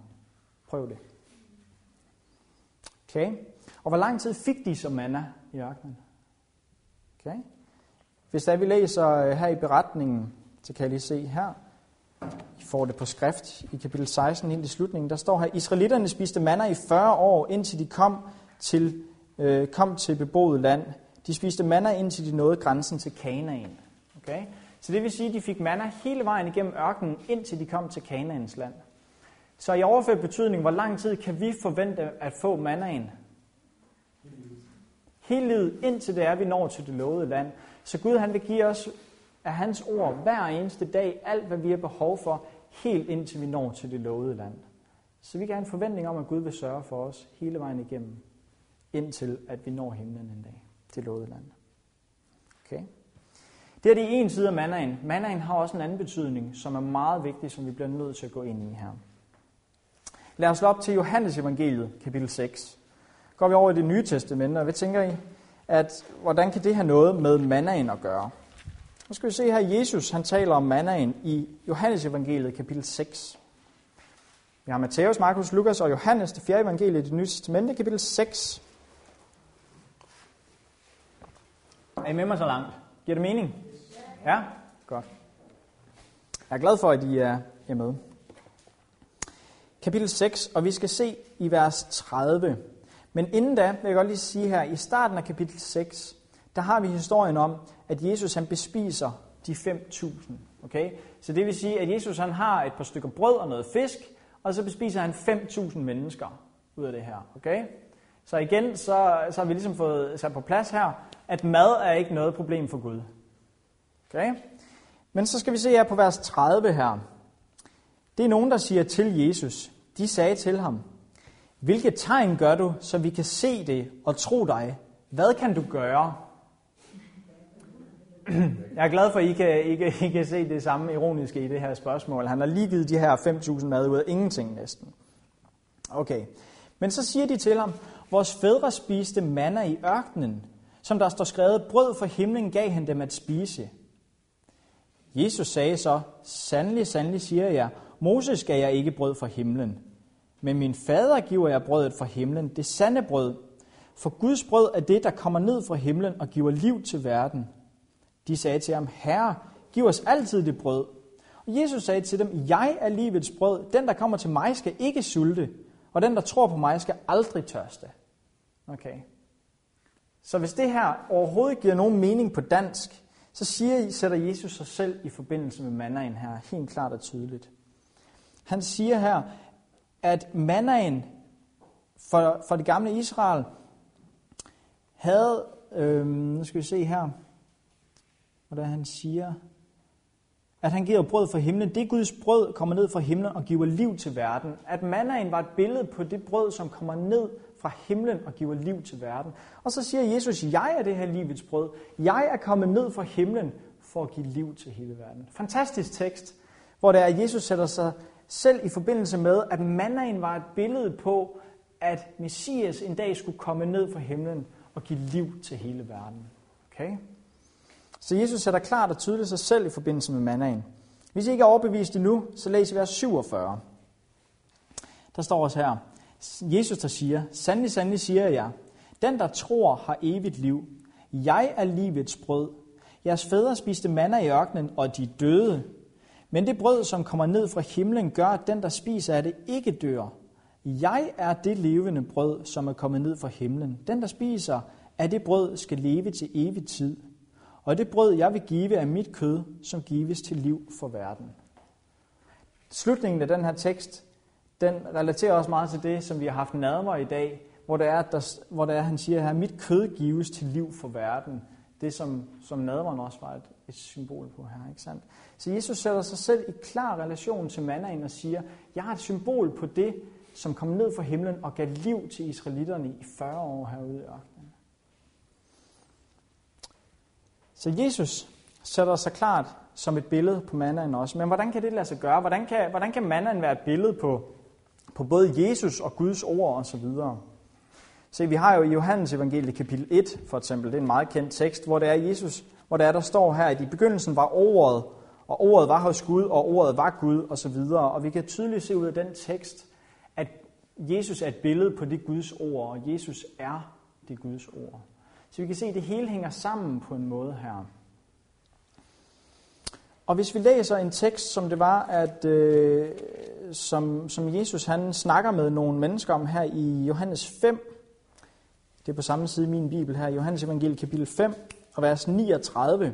Prøv det. Okay? Og hvor lang tid fik de som manna i ørkenen? Okay? Hvis der vi læser øh, her i beretningen, så kan I lige se her, I får det på skrift i kapitel 16 helt i slutningen, der står her, Israelitterne spiste manna i 40 år, indtil de kom til, øh, kom til beboet land. De spiste manna, indtil de nåede grænsen til Kanaan. Okay? Så det vil sige, at de fik manna hele vejen igennem ørkenen, indtil de kom til Kanaans land. Så i overført betydning, hvor lang tid kan vi forvente at få mannaen? Hele livet, indtil det er, vi når til det lovede land. Så Gud han vil give os af hans ord hver eneste dag, alt hvad vi har behov for, helt indtil vi når til det lovede land. Så vi kan have en forventning om, at Gud vil sørge for os hele vejen igennem, indtil at vi når himlen en dag, til lovede land. Okay? Det er det ene side af mandagen. Mandagen har også en anden betydning, som er meget vigtig, som vi bliver nødt til at gå ind i her. Lad os slå op til Johannes evangeliet, kapitel 6. Går vi over i det nye testamente, og hvad tænker I? at hvordan kan det have noget med mannaen at gøre? Nu skal vi se her, Jesus han taler om mannaen i Johannes evangeliet kapitel 6. Vi har Matthæus, Markus, Lukas og Johannes, det fjerde evangelie i det nye testamente, kapitel 6. Er I med mig så langt? Giver det mening? Ja? Godt. Jeg er glad for, at I er med. Kapitel 6, og vi skal se i vers 30. Men inden da vil jeg godt lige sige her, i starten af kapitel 6, der har vi historien om, at Jesus han bespiser de 5.000. Okay? Så det vil sige, at Jesus han har et par stykker brød og noget fisk, og så bespiser han 5.000 mennesker ud af det her. Okay? Så igen, så, så har vi ligesom fået sat på plads her, at mad er ikke noget problem for Gud. Okay? Men så skal vi se her på vers 30 her. Det er nogen, der siger til Jesus. De sagde til ham, hvilke tegn gør du, så vi kan se det og tro dig? Hvad kan du gøre? Jeg er glad for, at I kan, I, kan, I kan se det samme ironiske i det her spørgsmål. Han har lige givet de her 5.000 mad ud af ingenting næsten. Okay. Men så siger de til ham, vores fædre spiste manna i ørkenen, som der står skrevet, brød for himlen gav han dem at spise. Jesus sagde så, sandelig, sandelig siger jeg, Moses gav jeg ikke brød fra himlen, men min fader giver jeg brødet fra himlen, det sande brød. For Guds brød er det, der kommer ned fra himlen og giver liv til verden. De sagde til ham, Herre, giv os altid det brød. Og Jesus sagde til dem, jeg er livets brød. Den, der kommer til mig, skal ikke sulte, og den, der tror på mig, skal aldrig tørste. Okay. Så hvis det her overhovedet giver nogen mening på dansk, så siger, I, sætter Jesus sig selv i forbindelse med mannaen her, helt klart og tydeligt. Han siger her, at mannaen for, for det gamle Israel havde, øh, nu skal vi se her, hvordan han siger, at han giver brød fra himlen. Det Guds brød kommer ned fra himlen og giver liv til verden. At mannaen var et billede på det brød, som kommer ned fra himlen og giver liv til verden. Og så siger Jesus, jeg er det her livets brød. Jeg er kommet ned fra himlen for at give liv til hele verden. Fantastisk tekst, hvor der er, at Jesus sætter sig selv i forbindelse med, at mandagen var et billede på, at Messias en dag skulle komme ned fra himlen og give liv til hele verden. Okay? Så Jesus sætter klart og tydeligt sig selv i forbindelse med mandagen. Hvis I ikke er overbevist endnu, så læs vers 47. Der står også her, Jesus der siger, sandelig, sandelig siger jeg, den der tror har evigt liv. Jeg er livets brød. Jeres fædre spiste manna i ørkenen, og de døde. Men det brød, som kommer ned fra himlen, gør, at den, der spiser af det, ikke dør. Jeg er det levende brød, som er kommet ned fra himlen. Den, der spiser af det brød, skal leve til evig tid. Og det brød, jeg vil give, er mit kød, som gives til liv for verden. Slutningen af den her tekst, den relaterer også meget til det, som vi har haft nadver i dag, hvor det er, der, hvor det er han siger her, mit kød gives til liv for verden. Det, som, som nadveren også var et, et symbol på her, ikke sandt? Så Jesus sætter sig selv i klar relation til mandagen og siger, jeg har et symbol på det, som kom ned fra himlen og gav liv til israelitterne i 40 år herude i ørkenen. Så Jesus sætter sig klart som et billede på mandagen også. Men hvordan kan det lade sig gøre? Hvordan kan, hvordan kan mandagen være et billede på, på både Jesus og Guds ord osv.? Så, vi har jo i Johannes evangeliet kapitel 1 for eksempel, det er en meget kendt tekst, hvor det er Jesus, hvor det er, der står her, at i begyndelsen var ordet, og ordet var hos Gud, og ordet var Gud, og så videre. Og vi kan tydeligt se ud af den tekst, at Jesus er et billede på det Guds ord, og Jesus er det Guds ord. Så vi kan se, at det hele hænger sammen på en måde her. Og hvis vi læser en tekst, som det var, at øh, som, som Jesus han snakker med nogle mennesker om her i Johannes 5, det er på samme side i min bibel her, Johannes evangelie kapitel 5 og vers 39,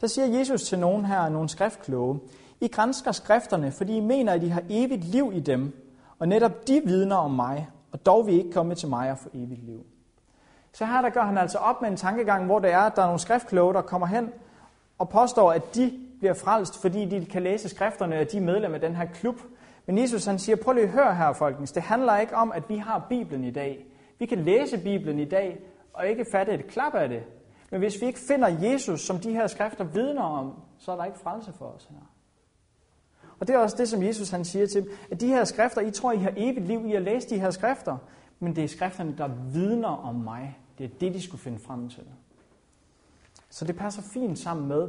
der siger Jesus til nogen her, nogle skriftkloge, I grænsker skrifterne, fordi I mener, at I har evigt liv i dem, og netop de vidner om mig, og dog vil I ikke komme til mig og få evigt liv. Så her der gør han altså op med en tankegang, hvor det er, at der er nogle skriftkloge, der kommer hen og påstår, at de bliver frelst, fordi de kan læse skrifterne, og de er medlem af den her klub. Men Jesus han siger, prøv lige at høre her, folkens. Det handler ikke om, at vi har Bibelen i dag. Vi kan læse Bibelen i dag, og ikke fatte et klap af det. Men hvis vi ikke finder Jesus, som de her skrifter vidner om, så er der ikke frelse for os her. Og det er også det, som Jesus han siger til dem, at de her skrifter, I tror, I har evigt liv i at læse de her skrifter, men det er skrifterne, der vidner om mig. Det er det, de skulle finde frem til. Så det passer fint sammen med,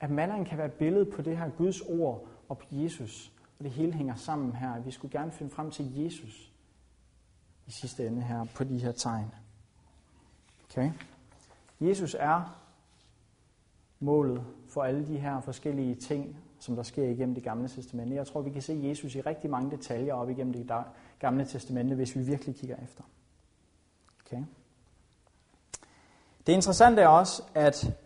at mandagen kan være et billede på det her Guds ord og på Jesus. Og det hele hænger sammen her. Vi skulle gerne finde frem til Jesus i sidste ende her på de her tegn. Okay? Jesus er målet for alle de her forskellige ting, som der sker igennem det gamle testamente. Jeg tror, vi kan se Jesus i rigtig mange detaljer op igennem det gamle testamente, hvis vi virkelig kigger efter. Okay? Det interessante er også, at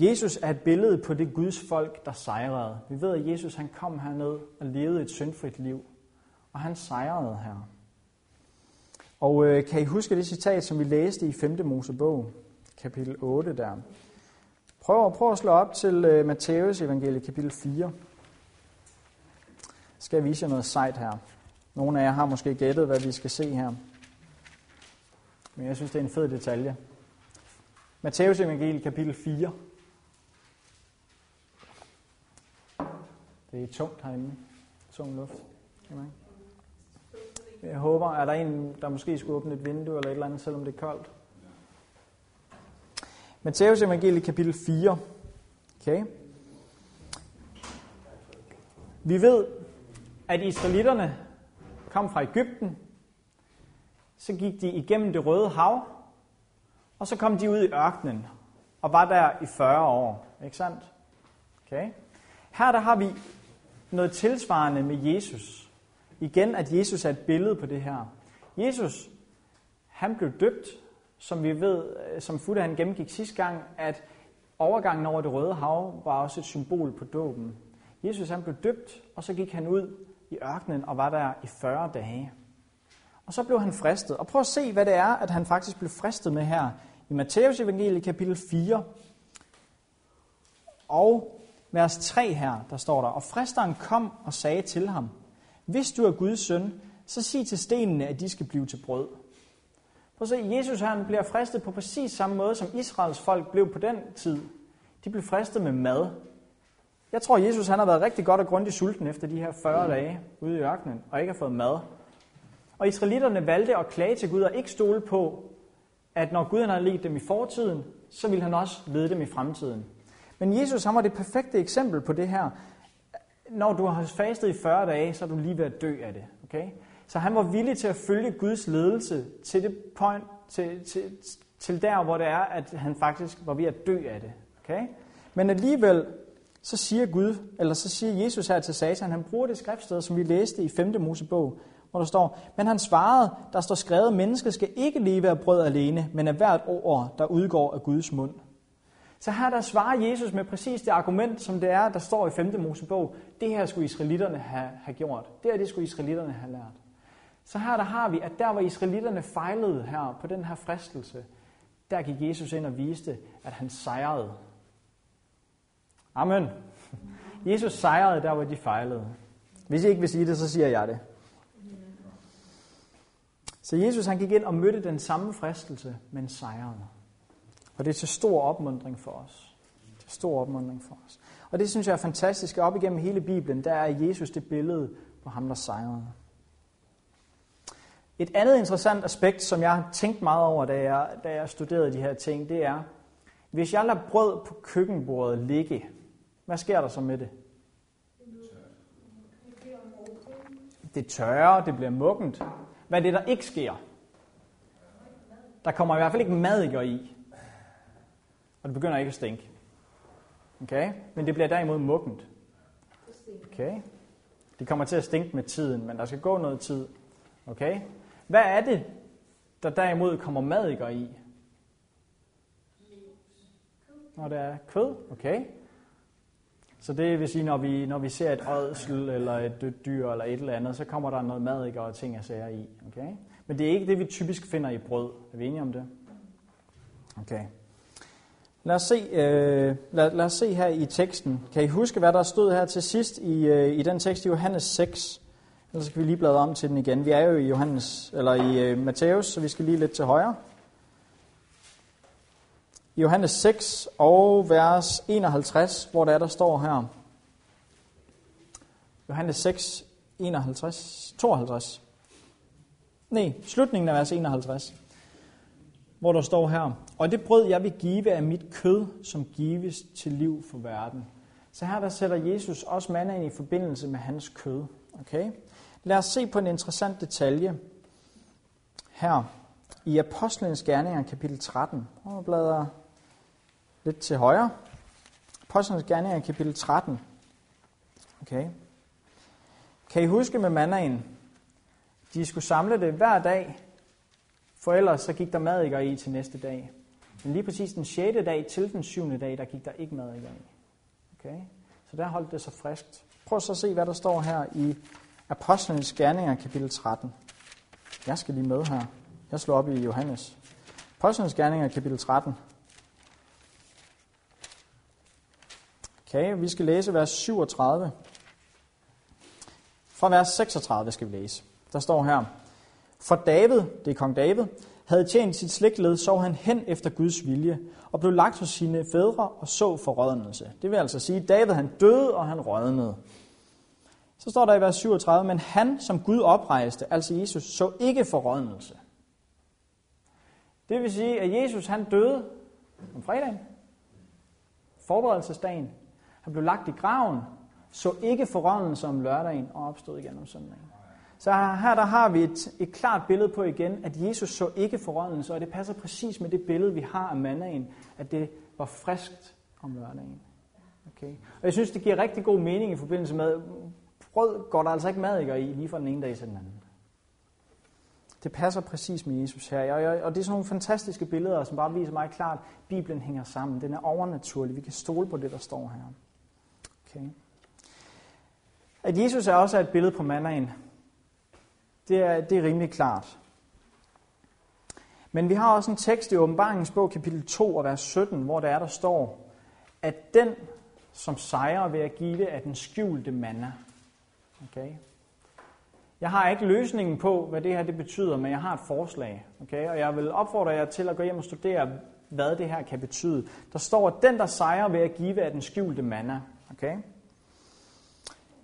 Jesus er et billede på det Guds folk, der sejrede. Vi ved, at Jesus han kom herned og levede et syndfrit liv, og han sejrede her. Og øh, kan I huske det citat, som vi læste i 5. Mosebog, kapitel 8 der? Prøv, prøv at slå op til øh, Matthæus evangelie, kapitel 4. Skal jeg vise jer noget sejt her. Nogle af jer har måske gættet, hvad vi skal se her. Men jeg synes, det er en fed detalje. Matthæus evangelie, kapitel 4. Det er tungt herinde. Tung luft. Jeg håber, er der en, der måske skulle åbne et vindue eller et eller andet, selvom det er koldt? Matteus evangelie kapitel 4. Okay. Vi ved, at israelitterne kom fra Ægypten, så gik de igennem det røde hav, og så kom de ud i ørkenen, og var der i 40 år. Ikke sandt? Okay. Her der har vi noget tilsvarende med Jesus. Igen, at Jesus er et billede på det her. Jesus, han blev døbt, som vi ved, øh, som Futter han gennemgik sidste gang, at overgangen over det røde hav var også et symbol på dåben. Jesus han blev døbt, og så gik han ud i ørkenen og var der i 40 dage. Og så blev han fristet. Og prøv at se, hvad det er, at han faktisk blev fristet med her i Matteus evangelie kapitel 4. Og vers 3 her, der står der, og fristeren kom og sagde til ham, hvis du er Guds søn, så sig til stenene, at de skal blive til brød. Prøv at se, Jesus han bliver fristet på præcis samme måde, som Israels folk blev på den tid. De blev fristet med mad. Jeg tror, Jesus han har været rigtig godt og grundigt sulten efter de her 40 dage ude i ørkenen, og ikke har fået mad. Og israelitterne valgte at klage til Gud og ikke stole på, at når Gud han havde ledt dem i fortiden, så ville han også lede dem i fremtiden. Men Jesus han var det perfekte eksempel på det her. Når du har fastet i 40 dage, så er du lige ved at dø af det. Okay? Så han var villig til at følge Guds ledelse til det point, til, til, til der, hvor det er, at han faktisk var ved at dø af det. Okay? Men alligevel, så siger Gud, eller så siger Jesus her til Satan, han bruger det skriftsted, som vi læste i 5. Mosebog, hvor der står, men han svarede, der står skrevet, mennesket skal ikke leve af brød alene, men af hvert ord, der udgår af Guds mund. Så her der svarer Jesus med præcis det argument, som det er, der står i 5. Mosebog. Det her skulle israelitterne have, have gjort. Det her det skulle israelitterne have lært. Så her der har vi, at der hvor israelitterne fejlede her på den her fristelse, der gik Jesus ind og viste, at han sejrede. Amen. Jesus sejrede der, hvor de fejlede. Hvis I ikke vil sige det, så siger jeg det. Så Jesus han gik ind og mødte den samme fristelse, men sejrede. Og det er til stor opmundring for os. Til stor opmundring for os. Og det synes jeg er fantastisk. Op igennem hele Bibelen, der er Jesus det billede på ham, der sejrede. Et andet interessant aspekt, som jeg har tænkt meget over, da jeg, da jeg studerede de her ting, det er, hvis jeg lader brød på køkkenbordet ligge, hvad sker der så med det? Det tørrer, det bliver muggent. Hvad er det, der ikke sker? Der kommer i hvert fald ikke madikker i. Og det begynder ikke at stinke. Okay? Men det bliver derimod muggent. Okay? Det kommer til at stinke med tiden, men der skal gå noget tid. Okay? Hvad er det, der derimod kommer madikker i? Når det er kød, okay. Så det vil sige, når vi, når vi ser et ådsel eller et dødt dyr eller et eller andet, så kommer der noget madikker og ting og sager i. Okay? Men det er ikke det, vi typisk finder i brød. Er vi enige om det? Okay. Lad os, se, øh, lad, lad os se her i teksten. Kan I huske, hvad der stod her til sidst i, øh, i den tekst i Johannes 6? Ellers skal vi lige bladre om til den igen. Vi er jo i Johannes, eller i øh, Matthæus, så vi skal lige lidt til højre. I Johannes 6 og vers 51, hvor der er, der står her. Johannes 6, 51, 52. Nej, slutningen af vers 51 hvor der står her, og det brød jeg vil give af mit kød, som gives til liv for verden. Så her der sætter Jesus også mandagen i forbindelse med hans kød. Okay? Lad os se på en interessant detalje her i Apostlenes Gerninger, kapitel 13. Og bladrer lidt til højre. Apostlenes Gerninger, kapitel 13. Okay. Kan I huske med mandagen? De skulle samle det hver dag, for ellers så gik der madikker i til næste dag. Men lige præcis den 6. dag til den 7. dag, der gik der ikke madikker i. Okay? Så der holdt det så friskt. Prøv så at se, hvad der står her i Apostlenes Gerninger, kapitel 13. Jeg skal lige med her. Jeg slår op i Johannes. Apostlenes Gerninger, kapitel 13. Okay, vi skal læse vers 37. Fra vers 36 skal vi læse. Der står her, for David, det er kong David, havde tjent sit slægtled, så han hen efter Guds vilje, og blev lagt hos sine fædre og så forrådnelse. Det vil altså sige, at David han døde, og han rødnede. Så står der i vers 37, men han, som Gud oprejste, altså Jesus, så ikke forrådnelse. Det vil sige, at Jesus han døde om fredagen, forberedelsesdagen. Han blev lagt i graven, så ikke forrådnelse om lørdagen og opstod igen om søndagen. Så her der har vi et, et klart billede på igen, at Jesus så ikke forrådnelse, og det passer præcis med det billede, vi har af mandagen, at det var friskt om lørdagen. Okay. Og jeg synes, det giver rigtig god mening i forbindelse med, brød går der altså ikke madikker i lige fra den ene dag til den anden. Det passer præcis med Jesus her. Og det er sådan nogle fantastiske billeder, som bare viser mig klart, at Bibelen hænger sammen. Den er overnaturlig. Vi kan stole på det, der står her. Okay. At Jesus er også et billede på mandagen, det er, det er rimelig klart. Men vi har også en tekst i åbenbaringens bog, kapitel 2 og vers 17, hvor der er, der står, at den, som sejrer ved at give af den skjulte manna. Okay? Jeg har ikke løsningen på, hvad det her det betyder, men jeg har et forslag. Okay? Og jeg vil opfordre jer til at gå hjem og studere, hvad det her kan betyde. Der står, at den, der sejrer ved at give er den skjulte manna. Okay?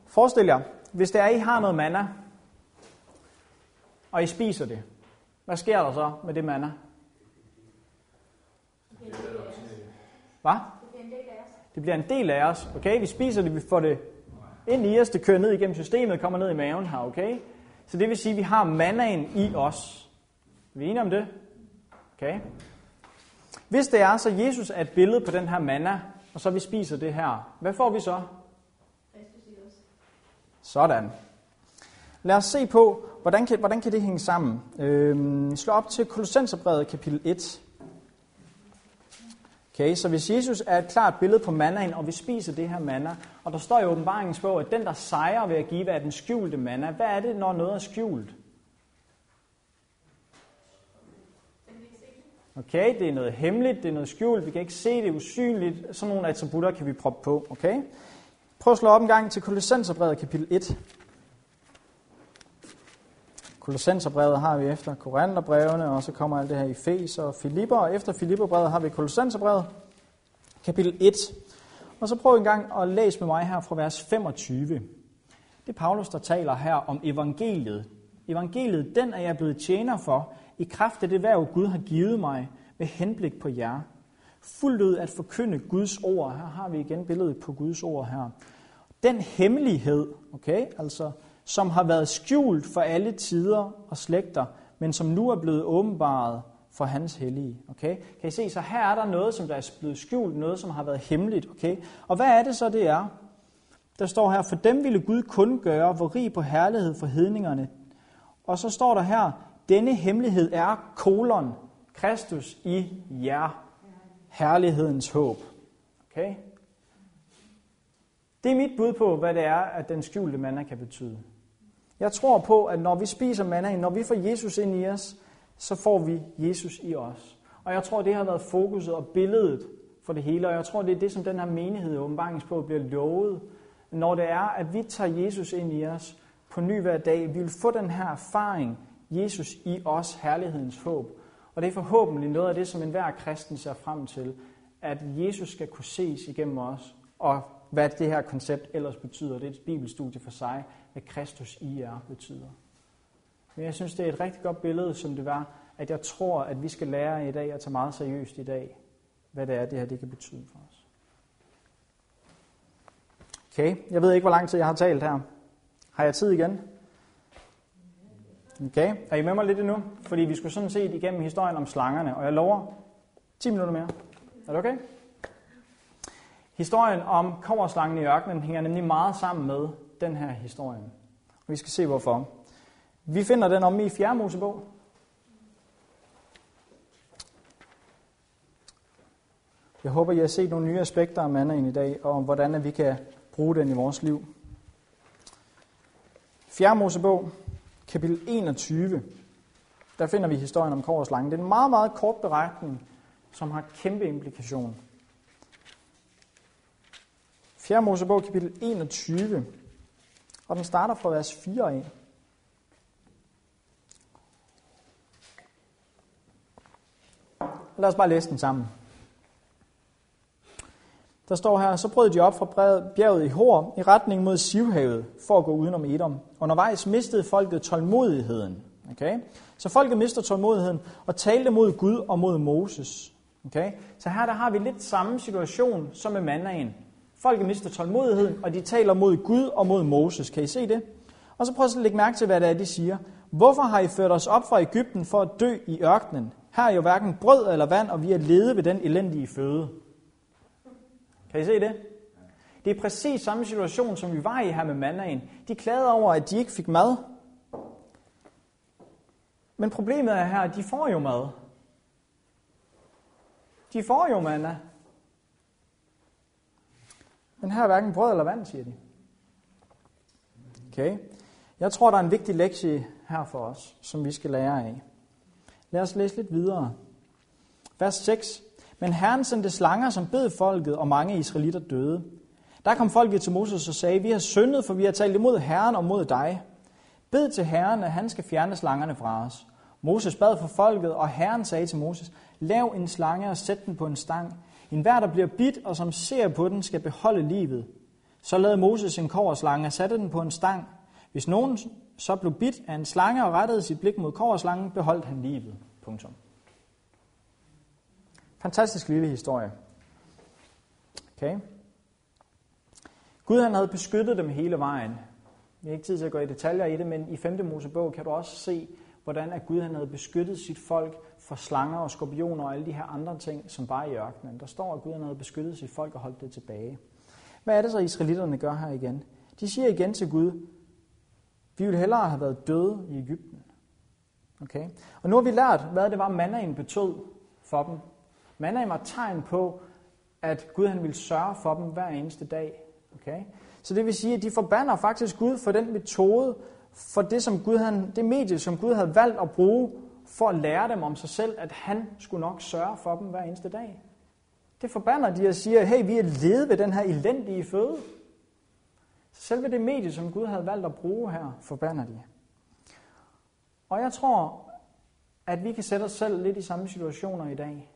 Forestil jer, hvis det er, I har noget manna, og I spiser det, hvad sker der så med det manna? Hvad? Det bliver en del af os. Okay, vi spiser det, vi får det ind i os, det kører ned igennem systemet, kommer ned i maven her, okay? Så det vil sige, at vi har mannaen i os. Er vi enige om det? Okay. Hvis det er, så Jesus er et billede på den her manna, og så vi spiser det her, hvad får vi så? Sådan. Lad os se på, hvordan kan, hvordan kan det hænge sammen. Øhm, slå op til Kolossenserbrevet kapitel 1. Okay, så hvis Jesus er et klart billede på mannaen, og vi spiser det her manna, og der står i åbenbaringens bog, at den, der sejrer ved at give er den skjulte manna, hvad er det, når noget er skjult? Okay, det er noget hemmeligt, det er noget skjult, vi kan ikke se det usynligt. Sådan nogle attributter kan vi proppe på, okay? Prøv at slå op en gang til Kolossenserbrevet kapitel 1. Kolossenserbrevet har vi efter Korintherbrevene, og så kommer alt det her i Fes og Filipper, og efter Filipperbrevet har vi Kolossenserbrevet, kapitel 1. Og så prøv en gang at læse med mig her fra vers 25. Det er Paulus, der taler her om evangeliet. Evangeliet, den er jeg blevet tjener for, i kraft af det værv, Gud har givet mig, med henblik på jer. Fuldt ud at forkynde Guds ord. Her har vi igen billedet på Guds ord her. Den hemmelighed, okay, altså som har været skjult for alle tider og slægter, men som nu er blevet åbenbaret for hans hellige. Okay? Kan I se, så her er der noget, som der er blevet skjult, noget, som har været hemmeligt. Okay? Og hvad er det så, det er? Der står her, for dem ville Gud kun gøre, hvor rig på herlighed for hedningerne. Og så står der her, denne hemmelighed er kolon, Kristus i jer, herlighedens håb. Okay? Det er mit bud på, hvad det er, at den skjulte manna kan betyde. Jeg tror på, at når vi spiser manna, når vi får Jesus ind i os, så får vi Jesus i os. Og jeg tror, det har været fokuset og billedet for det hele, og jeg tror, det er det, som den her menighed i åbenbaringsbog bliver lovet. Når det er, at vi tager Jesus ind i os på ny hver dag, vi vil få den her erfaring, Jesus i os, herlighedens håb. Og det er forhåbentlig noget af det, som enhver kristen ser frem til, at Jesus skal kunne ses igennem os, og hvad det her koncept ellers betyder. Det er et bibelstudie for sig, hvad Kristus i jer betyder. Men jeg synes, det er et rigtig godt billede, som det var, at jeg tror, at vi skal lære i dag at tage meget seriøst i dag, hvad det er, det her det kan betyde for os. Okay, jeg ved ikke, hvor lang tid jeg har talt her. Har jeg tid igen? Okay, er I med mig lidt endnu? Fordi vi skulle sådan set igennem historien om slangerne, og jeg lover 10 minutter mere. Er det okay? Historien om koverslangen i ørkenen hænger nemlig meget sammen med den her historie. Og vi skal se hvorfor. Vi finder den om i 4. Mosebog. Jeg håber, I har set nogle nye aspekter af mandagen i dag, og om hvordan vi kan bruge den i vores liv. 4. Mosebog, kapitel 21, der finder vi historien om koverslangen. Det er en meget, meget kort beretning, som har kæmpe implikation. 4. Mosebog, kapitel 21, og den starter fra vers 4 af. Lad os bare læse den sammen. Der står her, så brød de op fra bjerget i Hor i retning mod Sivhavet for at gå udenom Edom. Undervejs mistede folket tålmodigheden. Okay? Så folket mister tålmodigheden og talte mod Gud og mod Moses. Okay? Så her der har vi lidt samme situation som med mandagen. Folket mister tålmodigheden, og de taler mod Gud og mod Moses. Kan I se det? Og så prøv at lægge mærke til, hvad det er, de siger. Hvorfor har I ført os op fra Ægypten for at dø i ørkenen? Her er jo hverken brød eller vand, og vi er lede ved den elendige føde. Kan I se det? Det er præcis samme situation, som vi var i her med mandagen. De klagede over, at de ikke fik mad. Men problemet er her, at de får jo mad. De får jo manna. Men her er hverken brød eller vand, siger de. Okay. Jeg tror, der er en vigtig lektie her for os, som vi skal lære af. Lad os læse lidt videre. Vers 6. Men Herren sendte slanger, som bed folket, og mange israelitter døde. Der kom folket til Moses og sagde, vi har syndet, for vi har talt imod Herren og mod dig. Bed til Herren, at han skal fjerne slangerne fra os. Moses bad for folket, og Herren sagde til Moses, lav en slange og sæt den på en stang. En hver, der bliver bidt og som ser på den, skal beholde livet. Så lavede Moses en korslange og satte den på en stang. Hvis nogen så blev bidt af en slange og rettede sit blik mod korslangen, beholdt han livet. Punktum. Fantastisk lille historie. Okay. Gud han havde beskyttet dem hele vejen. Vi har ikke tid til at gå i detaljer i det, men i 5. Mosebog kan du også se, hvordan at Gud han havde beskyttet sit folk for slanger og skorpioner og alle de her andre ting, som var i ørkenen. Der står, at Gud han havde beskyttet sit folk og holdt det tilbage. Hvad er det så, israelitterne gør her igen? De siger igen til Gud, vi ville hellere have været døde i Ægypten. Okay? Og nu har vi lært, hvad det var, mandagen betød for dem. Mandagen var tegn på, at Gud han ville sørge for dem hver eneste dag. Okay? Så det vil sige, at de forbander faktisk Gud for den metode, for det, som Gud han, det medie, som Gud havde valgt at bruge for at lære dem om sig selv, at han skulle nok sørge for dem hver eneste dag. Det forbander de og siger, hey, vi er ledet ved den her elendige føde. Så selve det medie, som Gud havde valgt at bruge her, forbander de. Og jeg tror, at vi kan sætte os selv lidt i samme situationer i dag.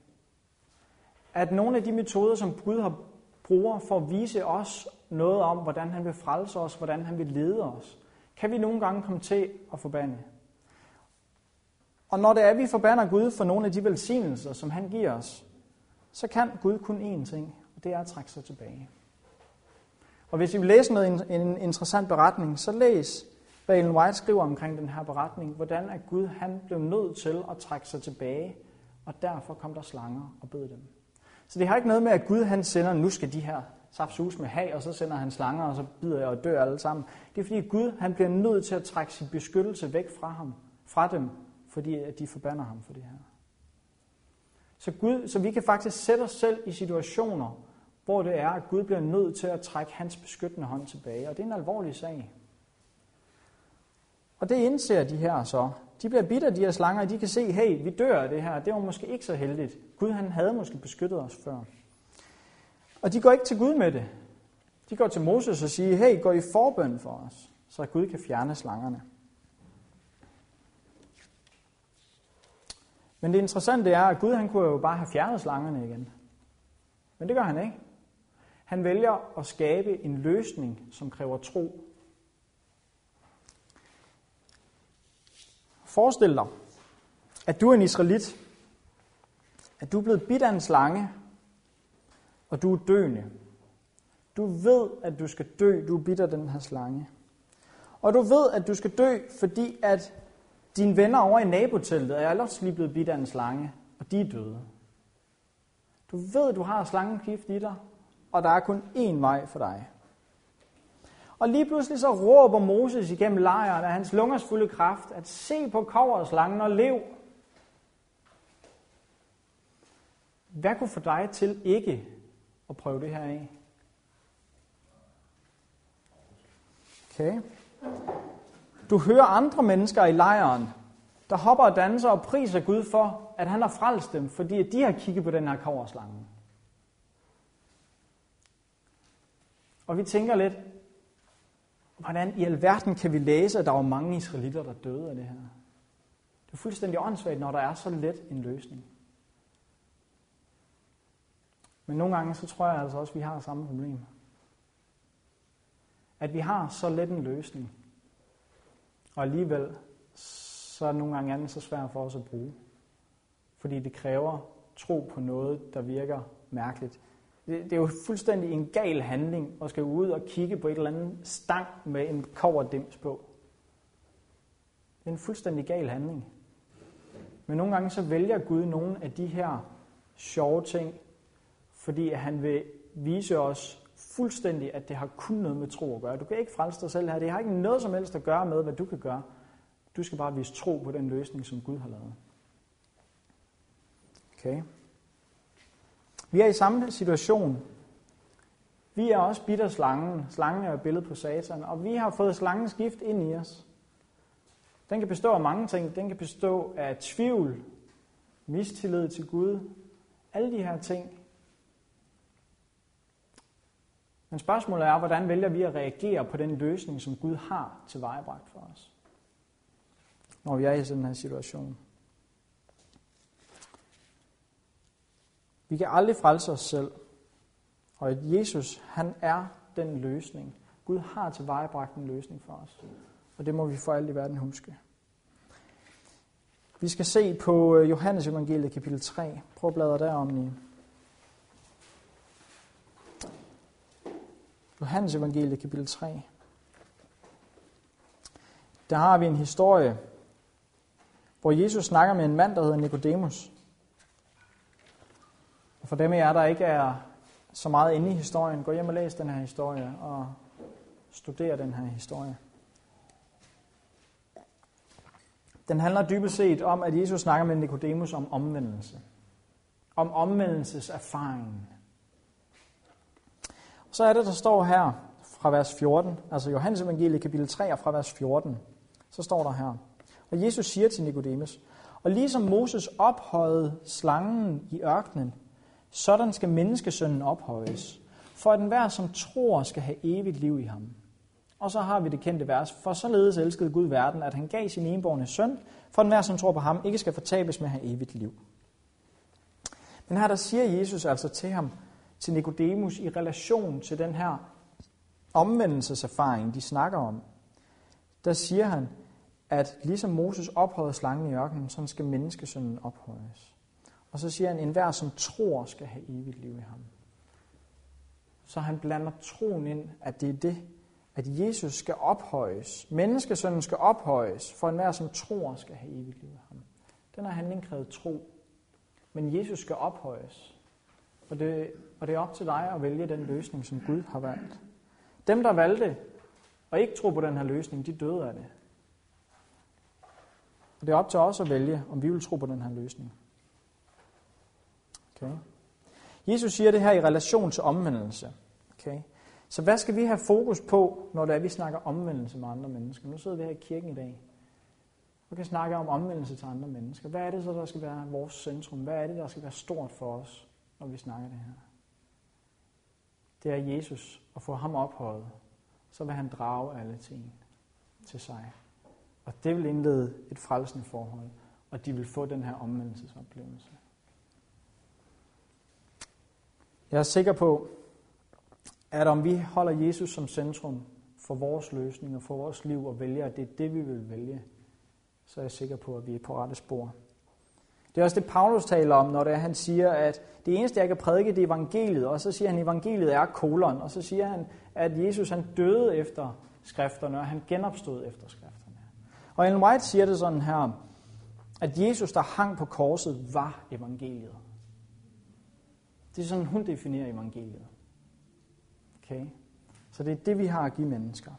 At nogle af de metoder, som Gud har bruger for at vise os noget om, hvordan han vil frelse os, hvordan han vil lede os, kan vi nogle gange komme til at forbande. Og når det er, at vi forbander Gud for nogle af de velsignelser, som han giver os, så kan Gud kun én ting, og det er at trække sig tilbage. Og hvis I vil læse noget, en interessant beretning, så læs, hvad Ellen White skriver omkring den her beretning, hvordan at Gud han blev nødt til at trække sig tilbage, og derfor kom der slanger og bød dem. Så det har ikke noget med, at Gud han sender, nu skal de her saftsus med hag, og så sender han slanger, og så bider jeg og dør alle sammen. Det er fordi Gud han bliver nødt til at trække sin beskyttelse væk fra ham, fra dem, fordi at de forbander ham for det her. Så, Gud, så vi kan faktisk sætte os selv i situationer, hvor det er, at Gud bliver nødt til at trække hans beskyttende hånd tilbage. Og det er en alvorlig sag. Og det indser de her så. De bliver bidt af de her slanger, og de kan se, hey, vi dør af det her. Det var måske ikke så heldigt. Gud han havde måske beskyttet os før. Og de går ikke til Gud med det. De går til Moses og siger, hey, gå i forbøn for os, så Gud kan fjerne slangerne. Men det interessante er, at Gud han kunne jo bare have fjernet slangerne igen. Men det gør han ikke. Han vælger at skabe en løsning, som kræver tro. Forestil dig, at du er en israelit, at du er blevet bidt af en slange, og du er døende. Du ved, at du skal dø, du er bidt af den her slange. Og du ved, at du skal dø, fordi at dine venner over i naboteltet er ellers lige blevet bidt af en slange, og de er døde. Du ved, du har slangegift i dig, og der er kun én vej for dig. Og lige pludselig så råber Moses igennem lejren af hans lungers fulde kraft, at se på slangen og lev. Hvad kunne få dig til ikke at prøve det her af? Okay. Du hører andre mennesker i lejren, der hopper og danser og priser Gud for, at han har frelst dem, fordi de har kigget på den her koverslange. Og vi tænker lidt, hvordan i alverden kan vi læse, at der var mange israelitter, der døde af det her? Det er fuldstændig åndssvagt, når der er så let en løsning. Men nogle gange, så tror jeg altså også, at vi har samme problem. At vi har så let en løsning, og alligevel så er det nogle gange andet så svært for os at bruge. Fordi det kræver tro på noget, der virker mærkeligt. Det, det er jo fuldstændig en gal handling at skal ud og kigge på et eller andet stang med en koverdims på. Det er en fuldstændig gal handling. Men nogle gange så vælger Gud nogle af de her sjove ting, fordi han vil vise os fuldstændig, at det har kun noget med tro at gøre. Du kan ikke frelse dig selv her. Det har ikke noget som helst at gøre med, hvad du kan gøre. Du skal bare vise tro på den løsning, som Gud har lavet. Okay. Vi er i samme situation. Vi er også bitter slangen. Slangen er et billede på satan, og vi har fået slangens gift ind i os. Den kan bestå af mange ting. Den kan bestå af tvivl, mistillid til Gud, alle de her ting. Men spørgsmålet er, hvordan vælger vi at reagere på den løsning, som Gud har tilvejebragt for os, når vi er i sådan her situation. Vi kan aldrig frelse os selv. Og at Jesus, han er den løsning. Gud har tilvejebragt en løsning for os. Og det må vi for alt i verden huske. Vi skal se på øh, Johannes evangeliet kapitel 3. Prøv at bladre derom lige. Johannes evangeliet kapitel 3. Der har vi en historie, hvor Jesus snakker med en mand, der hedder Nikodemus. Og for dem af jer, der ikke er så meget inde i historien, gå hjem og læs den her historie og studer den her historie. Den handler dybest set om, at Jesus snakker med Nikodemus om omvendelse. Om omvendelseserfaringen. Så er det, der står her fra vers 14, altså Johannes evangeliet kapitel 3 fra vers 14, så står der her. Og Jesus siger til Nikodemus, og ligesom Moses ophøjede slangen i ørkenen, sådan skal menneskesønnen ophøjes, for at enhver, som tror, skal have evigt liv i ham. Og så har vi det kendte vers, for således elskede Gud verden, at han gav sin enborgne søn, for at enhver, som tror på ham, ikke skal fortabes med at have evigt liv. Men her der siger Jesus altså til ham, til Nikodemus i relation til den her omvendelseserfaring, de snakker om, der siger han, at ligesom Moses ophøjede slangen i ørkenen, så skal menneskesønnen ophøjes. Og så siger han, at enhver som tror skal have evigt liv i ham. Så han blander troen ind, at det er det, at Jesus skal ophøjes. Menneskesønnen skal ophøjes, for enhver som tror skal have evigt liv i ham. Den har handling krævet tro. Men Jesus skal ophøjes. Og det, og det er op til dig at vælge den løsning, som Gud har valgt. Dem, der valgte og ikke tro på den her løsning, de døde af det. Og det er op til os at vælge, om vi vil tro på den her løsning. Okay. Jesus siger det her i relation til omvendelse. Okay. Så hvad skal vi have fokus på, når det er, vi snakker omvendelse med andre mennesker? Nu sidder vi her i kirken i dag. Vi kan snakke om omvendelse til andre mennesker. Hvad er det så, der skal være vores centrum? Hvad er det, der skal være stort for os, når vi snakker det her? Det er Jesus, og få ham ophøjet. Så vil han drage alle ting til sig. Og det vil indlede et frelsende forhold, og de vil få den her omvendelsesoplevelse. Jeg er sikker på, at om vi holder Jesus som centrum for vores løsning og for vores liv og vælger, at det er det, vi vil vælge, så er jeg sikker på, at vi er på rette spor. Det er også det, Paulus taler om, når det er, han siger, at det eneste, jeg kan prædike, det er evangeliet. Og så siger han, at evangeliet er kolon. Og så siger han, at Jesus han døde efter skrifterne, og han genopstod efter skrifterne. Og Ellen White siger det sådan her, at Jesus, der hang på korset, var evangeliet. Det er sådan, hun definerer evangeliet. Okay? Så det er det, vi har at give mennesker.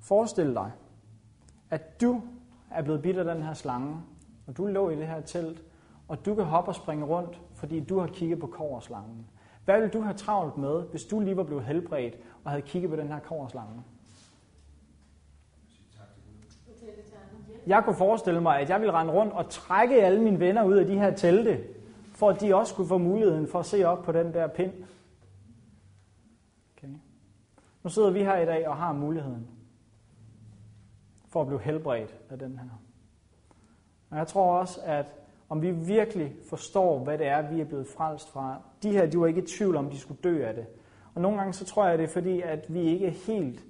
Forestil dig, at du er blevet bidt af den her slange, og du lå i det her telt, og du kan hoppe og springe rundt, fordi du har kigget på koverslangen. Hvad ville du have travlt med, hvis du lige var blevet helbredt og havde kigget på den her koverslange? Jeg kunne forestille mig, at jeg ville rende rundt og trække alle mine venner ud af de her telte, for at de også skulle få muligheden for at se op på den der pind. Okay. Nu sidder vi her i dag og har muligheden for at blive helbredt af den her. Og jeg tror også, at om vi virkelig forstår, hvad det er, vi er blevet frelst fra. De her, de var ikke i tvivl om, de skulle dø af det. Og nogle gange så tror jeg, det er fordi, at vi ikke er helt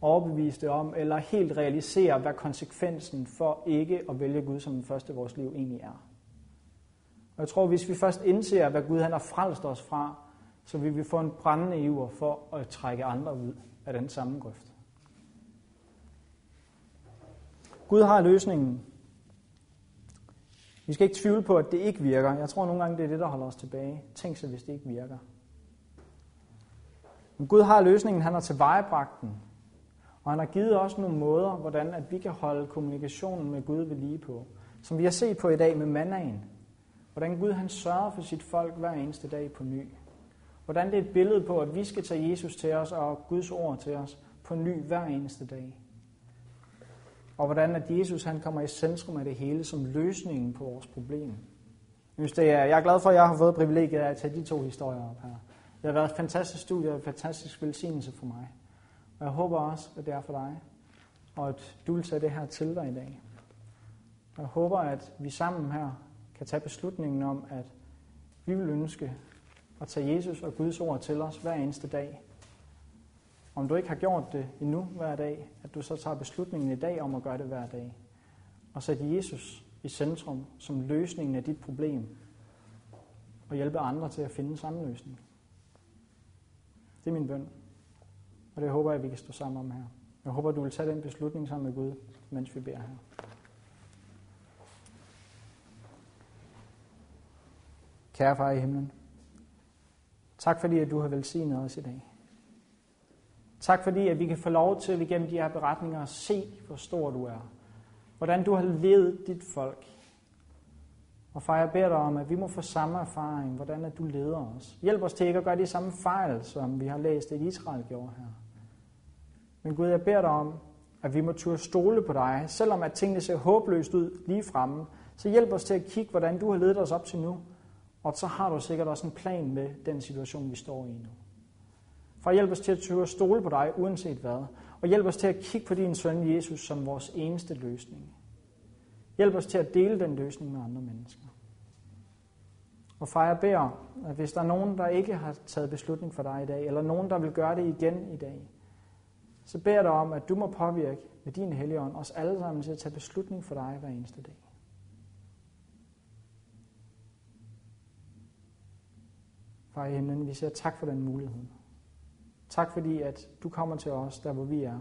overbeviste om, eller helt realiserer, hvad konsekvensen for ikke at vælge Gud som den første i vores liv egentlig er. Og jeg tror, hvis vi først indser, hvad Gud han har frelst os fra, så vil vi få en brændende iver for at trække andre ud af den samme grøft. Gud har løsningen. Vi skal ikke tvivle på, at det ikke virker. Jeg tror nogle gange, det er det, der holder os tilbage. Tænk så, hvis det ikke virker. Men Gud har løsningen. Han har tilvejebragt den. Og han har givet os nogle måder, hvordan at vi kan holde kommunikationen med Gud ved lige på. Som vi har set på i dag med mandagen. Hvordan Gud han sørger for sit folk hver eneste dag på ny. Hvordan det er et billede på, at vi skal tage Jesus til os og Guds ord til os på ny hver eneste dag. Og hvordan at Jesus han kommer i centrum af det hele som løsningen på vores problem. Jeg, det er, jeg er glad for, at jeg har fået privilegiet af at tage de to historier op her. Det har været et fantastisk studie og en fantastisk velsignelse for mig. Og jeg håber også, at det er for dig, og at du vil tage det her til dig i dag. Og jeg håber, at vi sammen her kan tage beslutningen om, at vi vil ønske at tage Jesus og Guds ord til os hver eneste dag. Om du ikke har gjort det endnu hver dag, at du så tager beslutningen i dag om at gøre det hver dag. Og sætte Jesus i centrum som løsningen af dit problem. Og hjælpe andre til at finde samme løsning. Det er min bøn. Og det håber jeg, at vi kan stå sammen om her. Jeg håber, du vil tage den beslutning sammen med Gud, mens vi beder her. Kære far i himlen, tak fordi, at du har velsignet os i dag. Tak fordi, at vi kan få lov til igennem de her beretninger at se, hvor stor du er. Hvordan du har ledet dit folk. Og far, jeg beder dig om, at vi må få samme erfaring, hvordan at du leder os. Hjælp os til ikke at gøre de samme fejl, som vi har læst, at Israel gjorde her. Men Gud, jeg beder dig om, at vi må turde stole på dig, selvom at tingene ser håbløst ud lige fremme. Så hjælp os til at kigge, hvordan du har ledet os op til nu. Og så har du sikkert også en plan med den situation, vi står i nu. Far, hjælp os til at turde stole på dig, uanset hvad. Og hjælp os til at kigge på din søn Jesus som vores eneste løsning. Hjælp os til at dele den løsning med andre mennesker. Og far, jeg beder, at hvis der er nogen, der ikke har taget beslutning for dig i dag, eller nogen, der vil gøre det igen i dag, så beder jeg dig om, at du må påvirke med din helligånd os alle sammen til at tage beslutning for dig hver eneste dag. Far i himlen, vi siger tak for den mulighed. Tak fordi, at du kommer til os, der hvor vi er.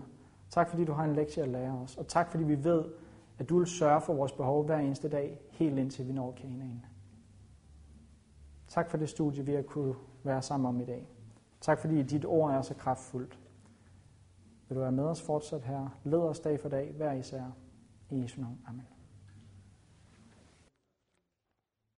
Tak fordi, du har en lektie at lære os. Og tak fordi, vi ved, at du vil sørge for vores behov hver eneste dag, helt indtil vi når Kanaan. Tak for det studie, vi har kunne være sammen om i dag. Tak fordi dit ord er så kraftfuldt. Vil du være med os fortsat her? Led os dag for dag, hver især. I Jesu navn. Amen.